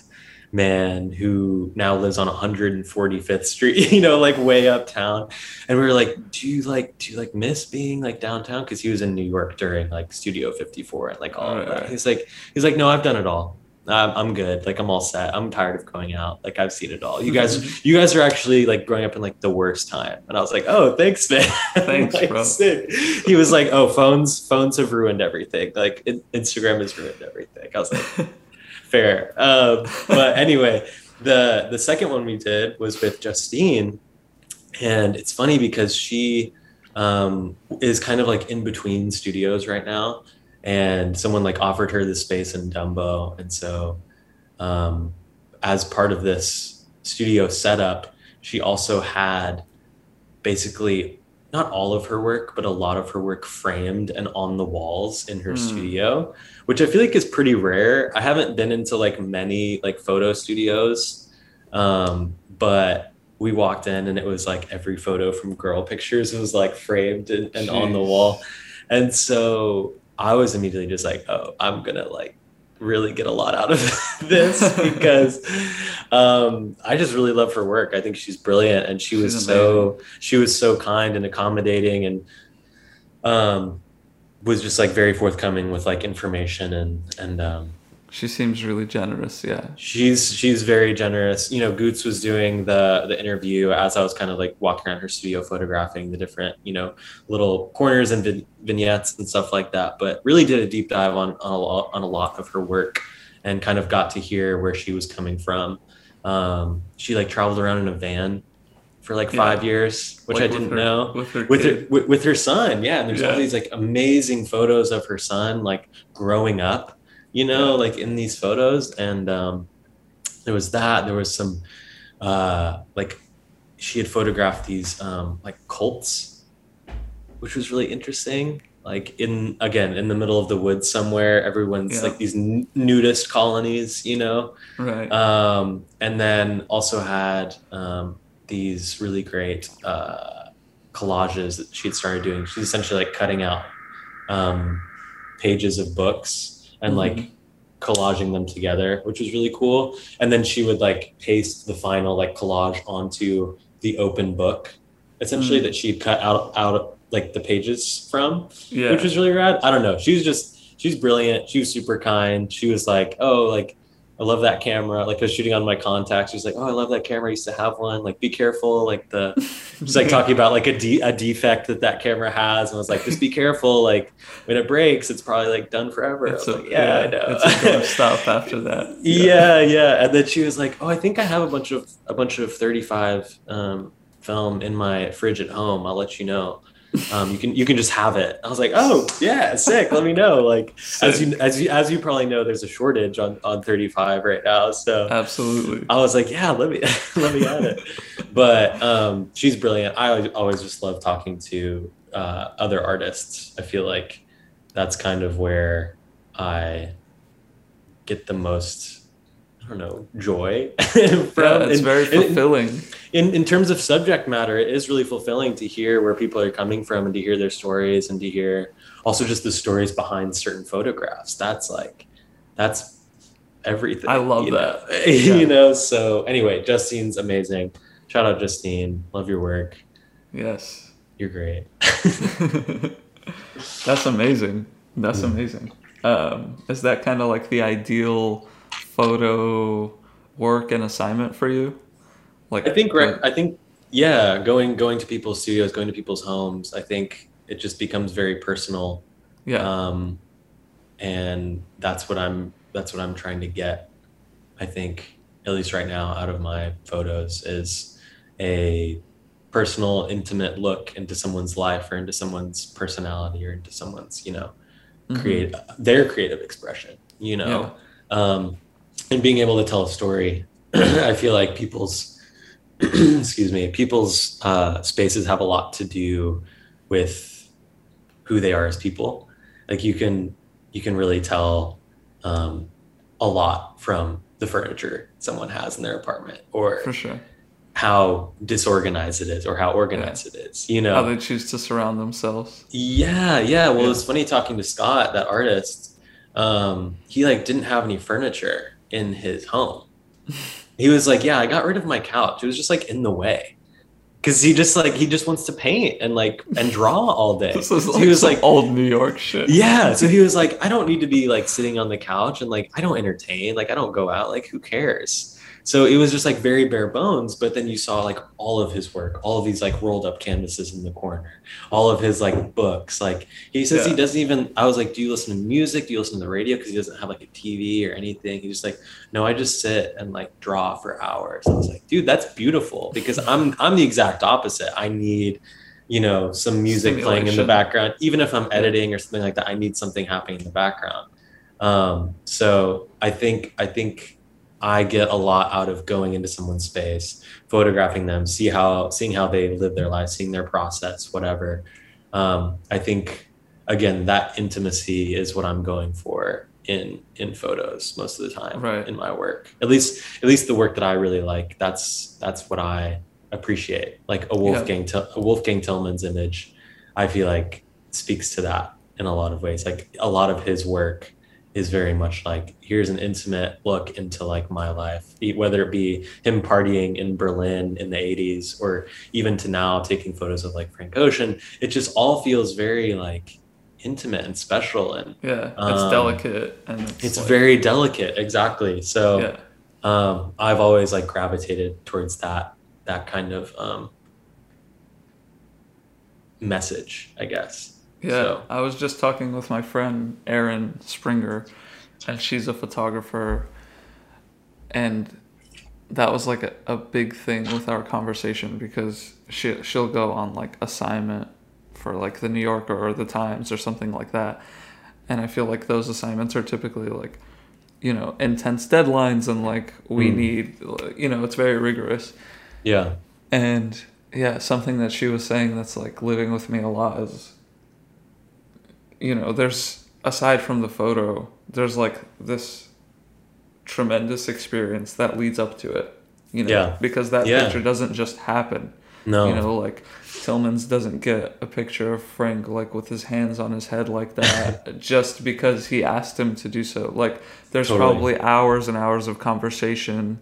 S2: man who now lives on 145th Street, you know, like way uptown. And we were like, "Do you like do you like miss being like downtown?" Because he was in New York during like Studio 54 and like all oh, of that. He's like, he's like, "No, I've done it all. I'm, I'm good. Like I'm all set. I'm tired of going out. Like I've seen it all. You guys, you guys are actually like growing up in like the worst time." And I was like, "Oh, thanks, man.
S1: Thanks,
S2: Like,
S1: bro.
S2: sick. He was like, "Oh, phones, phones have ruined everything. Like in- Instagram has ruined everything." I was like fair. Um, but anyway, the the second one we did was with Justine, and it's funny because she um, is kind of like in between studios right now, and someone like offered her the space in Dumbo, and so um, as part of this studio setup, she also had basically not all of her work, but a lot of her work framed and on the walls in her
S1: Hmm.
S2: studio, which I feel like is pretty rare. I haven't been into like many like photo studios, um, but we walked in and it was like every photo from Girl Pictures was like framed and, and on the wall, and so I was immediately just like, oh, I'm gonna like really get a lot out of this because um, I just really love her work. I think she's brilliant, and she was
S1: She's
S2: so she was so kind and accommodating, and um, was just like very forthcoming with like information and and um,
S1: She seems really generous. Yeah.
S2: she's she's very generous. You know, Goots was doing the the interview as I was kind of like walking around her studio, photographing the different you know little corners and vin- vignettes and stuff like that. But really did a deep dive on on a lot, on a lot of her work and kind of got to hear where she was coming from. Um, she like traveled around in a van for like
S1: Yeah.
S2: five years, which
S1: Like
S2: I didn't
S1: her-
S2: know
S1: With her
S2: with her with, with her son yeah and there's all these like amazing photos of her son like growing up you know like in these photos and um there was that there was some uh like she had photographed these um like cults which was really interesting like in again in the middle of the woods somewhere everyone's
S1: Yeah.
S2: like these n- nudist colonies you know
S1: Right.
S2: um, and then also had um, these really great uh, collages that she'd started doing. She's essentially like cutting out um, pages of books and like collaging them together, which was really cool. And then she would like paste the final like collage onto the open book, essentially
S1: Mm.
S2: that she'd cut out out like the pages from
S1: yeah.
S2: which was really rad. I don't know. She was just she's brilliant. She was super kind. She was like, oh, like I love that camera. Like I was shooting on my Contax. She was like, oh, I love that camera. I used to have one. Like be careful. Like the she's like talking about like a de- a defect that that camera has, and was like, just be careful. Like when it breaks, it's probably like done forever.
S1: It's
S2: I
S1: a,
S2: like, yeah, I know.
S1: It's a stop after that.
S2: yeah, yeah. And then she was like, "Oh, I think I have a bunch of a bunch of 35 um, film in my fridge at home. I'll let you know. Um, you can you can just have it." I was like, "Oh, yeah, sick. Let me know." Like as you as you as you probably know, there's a shortage on on 35 right now. So
S1: Absolutely.
S2: I was like, "Yeah, let me let me have it." But um, she's brilliant. I always, always just love talking to uh, other artists. I feel like that's kind of where I get the most I don't know joy from.
S1: yeah, it's
S2: in-
S1: very
S2: in-
S1: fulfilling.
S2: in in terms of subject matter, it is really fulfilling to hear where people are coming from and to hear their stories and to hear also just the stories behind certain photographs. That's like that's everything.
S1: I love
S2: you
S1: that.
S2: Know?
S1: Yeah.
S2: you know, so anyway, Justine's amazing. Shout out Justine. Love your work.
S1: Yes.
S2: You're great.
S1: That's amazing. That's
S2: Mm.
S1: amazing. Um, is that kind of like the ideal photo work and assignment for you? Like
S2: I think right. I think yeah, going going to people's studios, going to people's homes. I think it just becomes very personal,
S1: yeah.
S2: um, and that's what I'm. That's what I'm trying to get. I think at least right now, out of my photos, is a personal, intimate look into someone's life or into someone's personality or into someone's you know
S1: Mhm.
S2: create their creative expression. You know, um, and being able to tell a story. I feel like people's excuse me, people's uh, spaces have a lot to do with who they are as people. Like you can you can really tell um, a lot from the furniture someone has in their apartment or
S1: For sure.
S2: how disorganized it is or how organized it is. You know,
S1: How they choose to surround themselves.
S2: yeah, yeah. Well,
S1: Yeah.
S2: it's funny talking to Scott, that artist. Um, he like didn't have any furniture in his home. He was like, "Yeah, I got rid of my couch. It was just like in the way." Cuz he just like he just wants to paint and like and draw all day.
S1: This is
S2: So
S1: like
S2: he was like
S1: old New York shit.
S2: yeah, so he was like, I don't need to be like sitting on the couch and like I don't entertain, like I don't go out, like who cares? So it was just like very bare bones, but then you saw like all of his work, all of these like rolled up canvases in the corner, all of his like books. Like he says he doesn't even I was like, Do you listen to music? Do you listen to the radio? Because he doesn't have like a TV or anything. He's just like, No, I just sit and like draw for hours. I was like, dude, that's beautiful because I'm I'm the exact opposite. I need you know some music playing in the background even if i'm editing or something like that i need something happening in the background um, so i think i think i get a lot out of going into someone's space photographing them see how seeing how they live their life seeing their process whatever. Um, i think again that intimacy is what i'm going for in in photos most of the time
S1: Right.
S2: in my work. At least at least the work that i really like. That's that's what i appreciate. Like a wolfgang Til- a wolfgang Tillmans image i feel like speaks to that in a lot of ways. Like a lot of his work is very much like here's an intimate look into like my life whether it be him partying in berlin in the 80s or even to now taking photos of like frank ocean it just all feels very like intimate and special and
S1: Yeah. It's
S2: Um,
S1: delicate and it's,
S2: it's
S1: like-
S2: very delicate exactly so
S1: yeah.
S2: um, I've always like gravitated towards that that kind of um, message, I guess.
S1: Yeah,
S2: So-
S1: I was just talking with my friend Erin Springer, and she's a photographer, and that was like a, a big thing with our conversation because she she'll go on like assignment for like the New Yorker or the Times or something like that, and I feel like those assignments are typically like, you know, intense deadlines and like we
S2: Mm.
S1: need, you know, it's very rigorous.
S2: Yeah,
S1: And yeah, something that she was saying that's like living with me a lot is, you know, there's aside from the photo, there's like this tremendous experience that leads up to it. You know,
S2: Yeah.
S1: because that
S2: Yeah.
S1: picture doesn't just happen.
S2: no,
S1: You know, like Tillmans doesn't get a picture of Frank like with his hands on his head like that just because he asked him to do so. Like there's
S2: Totally.
S1: probably hours and hours of conversation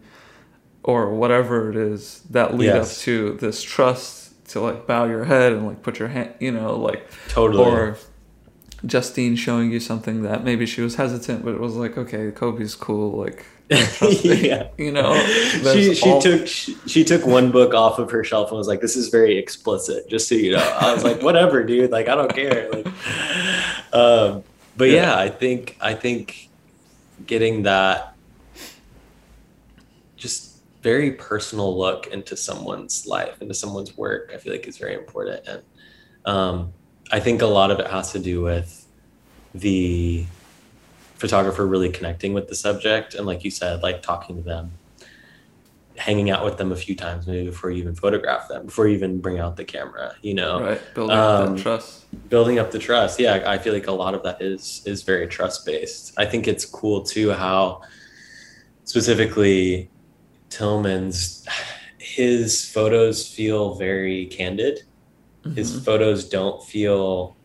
S1: or whatever it is that lead
S2: Yes.
S1: up to this trust to like bow your head and like put your hand, you know, like
S2: totally.
S1: or Justine showing you something that maybe she was hesitant, but it was like, okay, Cobey's cool, like
S2: yeah,
S1: you know,
S2: she she
S1: all-
S2: took she, she took one book off of her shelf and was like, "This is very explicit." Just so you know, I was like, "Whatever, dude. Like, I don't care." Like, um, but
S1: Yeah.
S2: yeah, I think I think getting that just very personal look into someone's life, into someone's work, I feel like is very important, and um, I think a lot of it has to do with the photographer really connecting with the subject and like you said like talking to them hanging out with them a few times maybe before you even photograph them before you even bring out the camera you know?
S1: Right, building up
S2: Um,
S1: that trust.
S2: building up the trust yeah i feel like a lot of that is is very trust based i think it's cool too how specifically Tillmans his photos feel very candid his
S1: Mhm,
S2: photos don't feel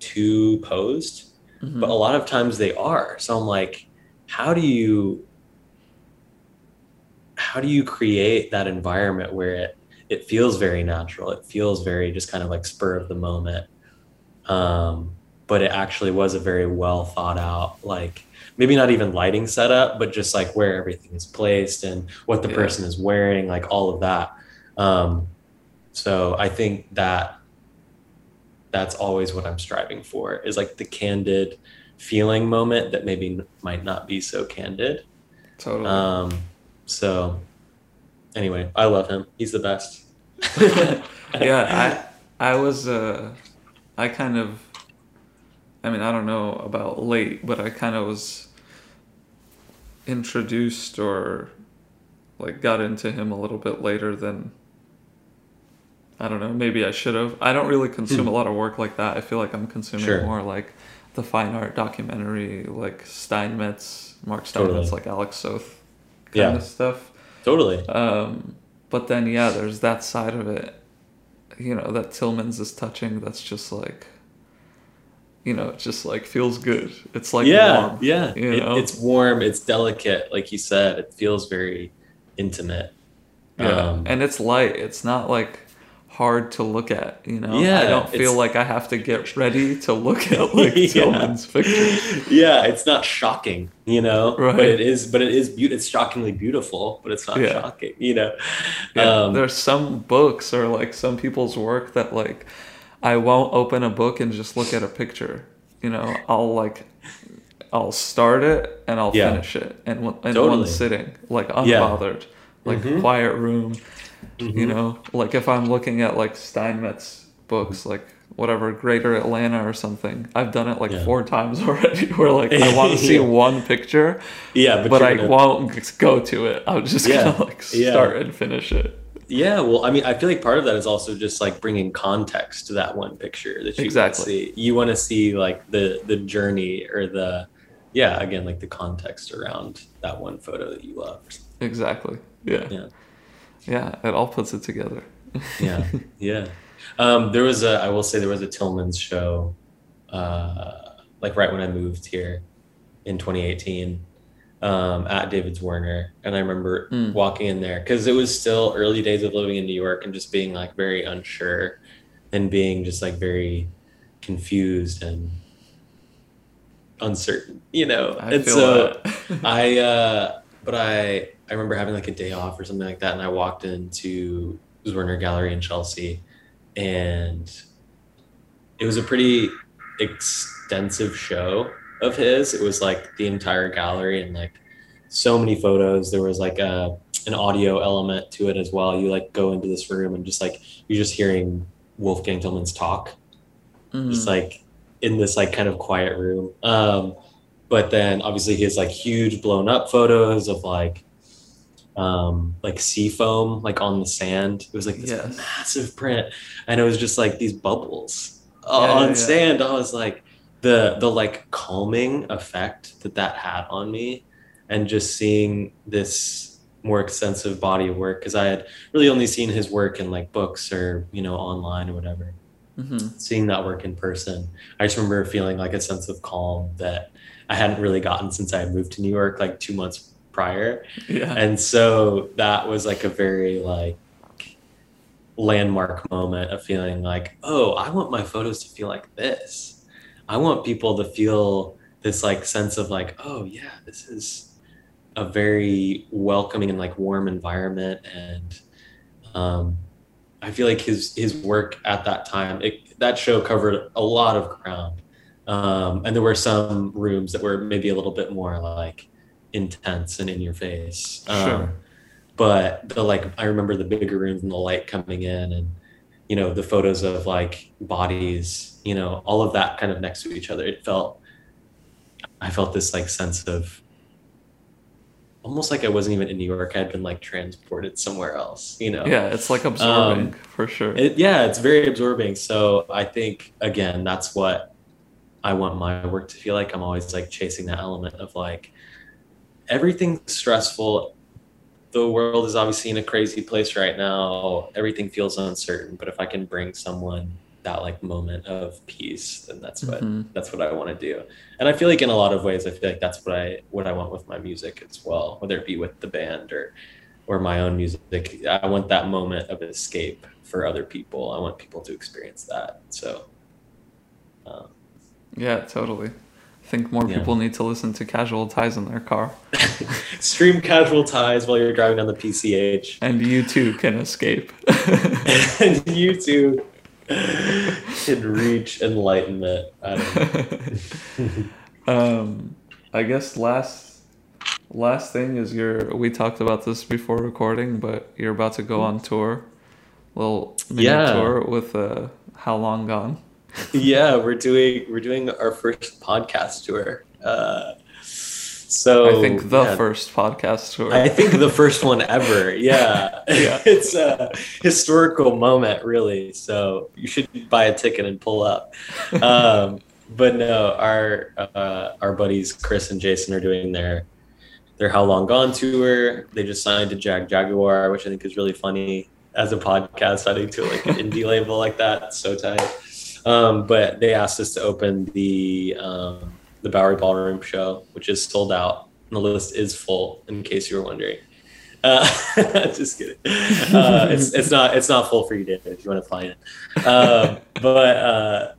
S2: too posed
S1: mhm.
S2: but a lot of times they are. So i'm like how do you how do you create that environment where it it feels very natural? It feels very just kind of like spur of the moment. Um, but it actually was a very well thought out like maybe not even lighting setup but just like where everything is placed and what the
S1: Yeah.
S2: person is wearing like all of that. Um, so i think that that's always what i'm striving for is like the candid feeling moment that maybe might not be so candid
S1: Totally.
S2: um, so anyway, I love him. He's the best.
S1: yeah, I I was uh I kind of I mean, I don't know about late, but I kind of was introduced or like got into him a little bit later than I don't know, maybe I should have. I don't really consume a lot of work like that. I feel like I'm consuming
S2: Hmm. Sure.
S1: more like the fine art documentary, like Steinmetz, Mark Steinmetz,
S2: Totally.
S1: like Alec Soth kind
S2: Yeah.
S1: of stuff.
S2: totally.
S1: Um, but then yeah, there's that side of it, you know, that Tillmans is touching. That's just like, you know, it just like feels good. It's like
S2: yeah,
S1: warm.
S2: yeah.
S1: you
S2: It-
S1: know?
S2: it's warm. It's delicate, like you said. It feels very intimate.
S1: Yeah,
S2: Um,
S1: and it's light. It's not like hard to look at. You know,
S2: Yeah,
S1: I don't feel like I have to get ready to look at like
S2: Yeah.
S1: Tillmans pictures.
S2: yeah, it's not shocking, you know,
S1: Right.
S2: but it is. But it is beautiful. It's shockingly beautiful, but it's not
S1: Yeah.
S2: shocking, you know.
S1: Yeah,
S2: Um,
S1: there's some books or like some people's work that like I won't open a book and just look at a picture. You know, I'll like I'll start it and I'll finish it in, one- in one sitting, like unbothered, like
S2: Mhm.
S1: quiet room. You
S2: mhm.
S1: know, like if I'm looking at like Steinmetz books, like whatever Greater Atlanta or something, I've done it like
S2: Yeah.
S1: four times already. Where like I want to see
S2: Yeah.
S1: one picture,
S2: yeah, but,
S1: but, I
S2: gonna-
S1: won't go to it. I'm just
S2: Yeah.
S1: gonna like start and finish it.
S2: Yeah, well, I mean, I feel like part of that is also just like bringing context to that one picture that you
S1: Exactly.
S2: see. You want to see like the the journey or the yeah, again, like the context around that one photo that you love.
S1: Exactly. Yeah.
S2: Yeah.
S1: Yeah. It all puts it together.
S2: Yeah, yeah. Um, there was a, I will say, there was a Tillmans show, uh, like right when I moved here in 2018, um, at David Zwirner, and I remember
S1: Mm.
S2: walking in there because it was still early days of living in New York and just being like very unsure and being just like very confused and uncertain, you know.
S1: I
S2: and so. I uh but I I remember having like a day off or something like that and I walked into Zwirner Gallery in Chelsea and it was a pretty extensive show of his. It was like the entire gallery and like so many photos. There was like a an audio element to it as well. You like go into this room and just like you're just hearing Wolfgang Tillmans talk
S1: Mm.
S2: just like in this like kind of quiet room. Um, but then obviously he has like huge blown up photos of like um like sea foam like on the sand. It was like this
S1: Yes.
S2: massive print, and it was just like these bubbles
S1: Yeah,
S2: on
S1: yeah, yeah.
S2: sand. I was like the the like calming effect that that had on me, and just seeing this more extensive body of work because I had really only seen his work in like books or you know online or whatever
S1: Mhm.
S2: seeing that work in person, I just remember feeling like a sense of calm that I hadn't really gotten since I had moved to New York like two months prior.
S1: Yeah.
S2: And so that was like a very like landmark moment of feeling like, oh, I want my photos to feel like this. I want people to feel this like sense of like, oh yeah, this is a very welcoming and like warm environment and um I feel like his his work at that time it, that show covered a lot of ground, um, and there were some rooms that were maybe a little bit more like intense and in your face. Um,
S1: Sure.
S2: But the like I remember the bigger rooms and the light coming in, and you know the photos of like bodies, you know all of that kind of next to each other. It felt I felt this like sense of almost like I wasn't even in New York. I'd been like transported somewhere else, you know.
S1: Yeah. It's like absorbing for sure.
S2: Um, It, yeah, it's very absorbing. So I think again, that's what I want my work to feel like. I'm always like chasing that element of like everything's stressful. The world is obviously in a crazy place right now. Everything feels uncertain, but if I can bring someone that like moment of peace, then that's what mm-hmm. that's what I want to do. And I feel like in a lot of ways, I feel like that's what I what I want with my music as well, whether it be with the band or or my own music. I want that moment of escape for other people. I want people to experience that. So,
S1: um, yeah, totally. I think more yeah. people need to listen to Casual Ties in their car.
S2: Stream Casual Ties while you're driving down the PCH.
S1: And you too can escape.
S2: and you too can reach enlightenment. I
S1: um, I guess last last thing is you're. We talked about this before recording, but you're about to go on tour. Little mini yeah. tour with uh, How Long Gone
S2: yeah, we're doing we're doing our first podcast tour. Uh, so
S1: I think the yeah, first podcast tour.
S2: I think the first one ever. Yeah, yeah. it's a historical moment, really. So you should buy a ticket and pull up. Um, but no, our uh, our buddies Chris and Jason are doing their their How Long Gone tour. They just signed to Jagjaguwar, which I think is really funny as a podcast signing to like an indie label like that. so tight. Um, but they asked us to open the um, the Bowery Ballroom show, which is sold out. And the list is full, in case you were wondering. Uh, just kidding. Uh, it's it's not it's not full for you, David, if you want to fly in. Um, but uh,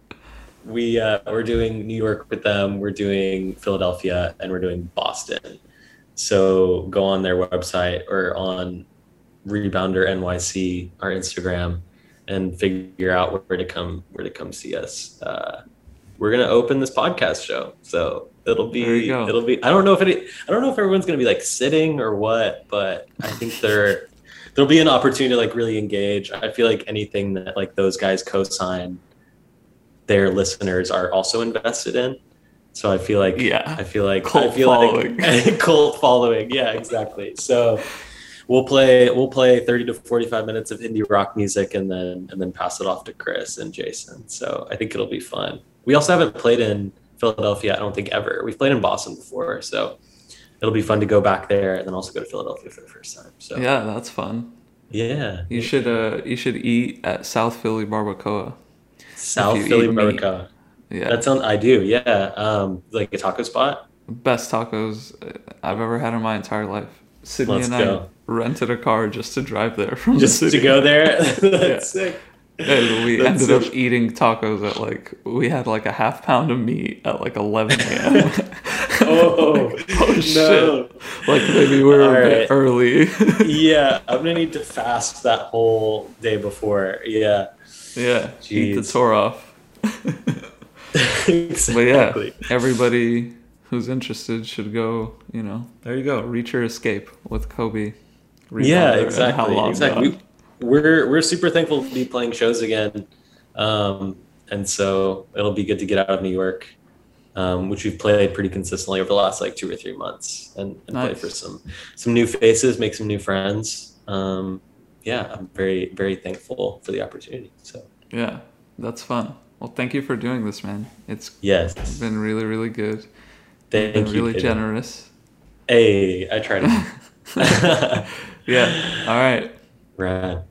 S2: we uh, we're doing New York with them. We're doing Philadelphia, and we're doing Boston. So go on their website or on Rebounder NYC, our Instagram, and figure out where to come where to come see us. Uh, we're gonna open this podcast show, so it'll be it'll be. I don't know if it. I don't know if everyone's gonna be like sitting or what, but I think there there'll be an opportunity to like really engage. I feel like anything that like those guys co-sign, their listeners are also invested in. So I feel like yeah, I feel like cult I feel following. like cult following. Yeah, exactly. So we'll play we'll play 30 to 45 minutes of indie rock music and then and then pass it off to Chris and Jason. So I think it'll be fun. We also haven't played in Philadelphia, I don't think ever. We've played in Boston before, so it'll be fun to go back there and then also go to Philadelphia for the first time. So
S1: Yeah, that's fun.
S2: Yeah.
S1: You should uh you should eat at South Philly Barbacoa.
S2: South Philly Barbacoa. Yeah. That sounds I do, yeah. Um like a taco spot.
S1: Best tacos I've ever had in my entire life. Sydney Let's and go. Rented a car just to drive there from
S2: just
S1: the
S2: to go there. That's yeah. sick.
S1: And we That's ended sick. up eating tacos at like we had like a half pound of meat at like 11 a.m.
S2: oh, like, oh no. shit!
S1: Like maybe we were All a right. bit early.
S2: yeah, I'm gonna need to fast that whole day before. Yeah.
S1: Yeah. Jeez. Eat the tour off. exactly. But yeah, everybody who's interested should go. You know, there you go. Reach your escape with Cobey.
S2: Yeah, exactly. Exactly. We, are we're super thankful to be playing shows again, um, and so it'll be good to get out of New York, um, which we've played pretty consistently over the last like two or three months, and, and nice. play for some some new faces, make some new friends. Um, yeah, I'm very very thankful for the opportunity. So
S1: yeah, that's fun. Well, thank you for doing this, man. It's
S2: yes,
S1: been really really good.
S2: Thank
S1: been
S2: you.
S1: Really generous.
S2: Hey, I try to.
S1: yeah. All right.
S2: Right.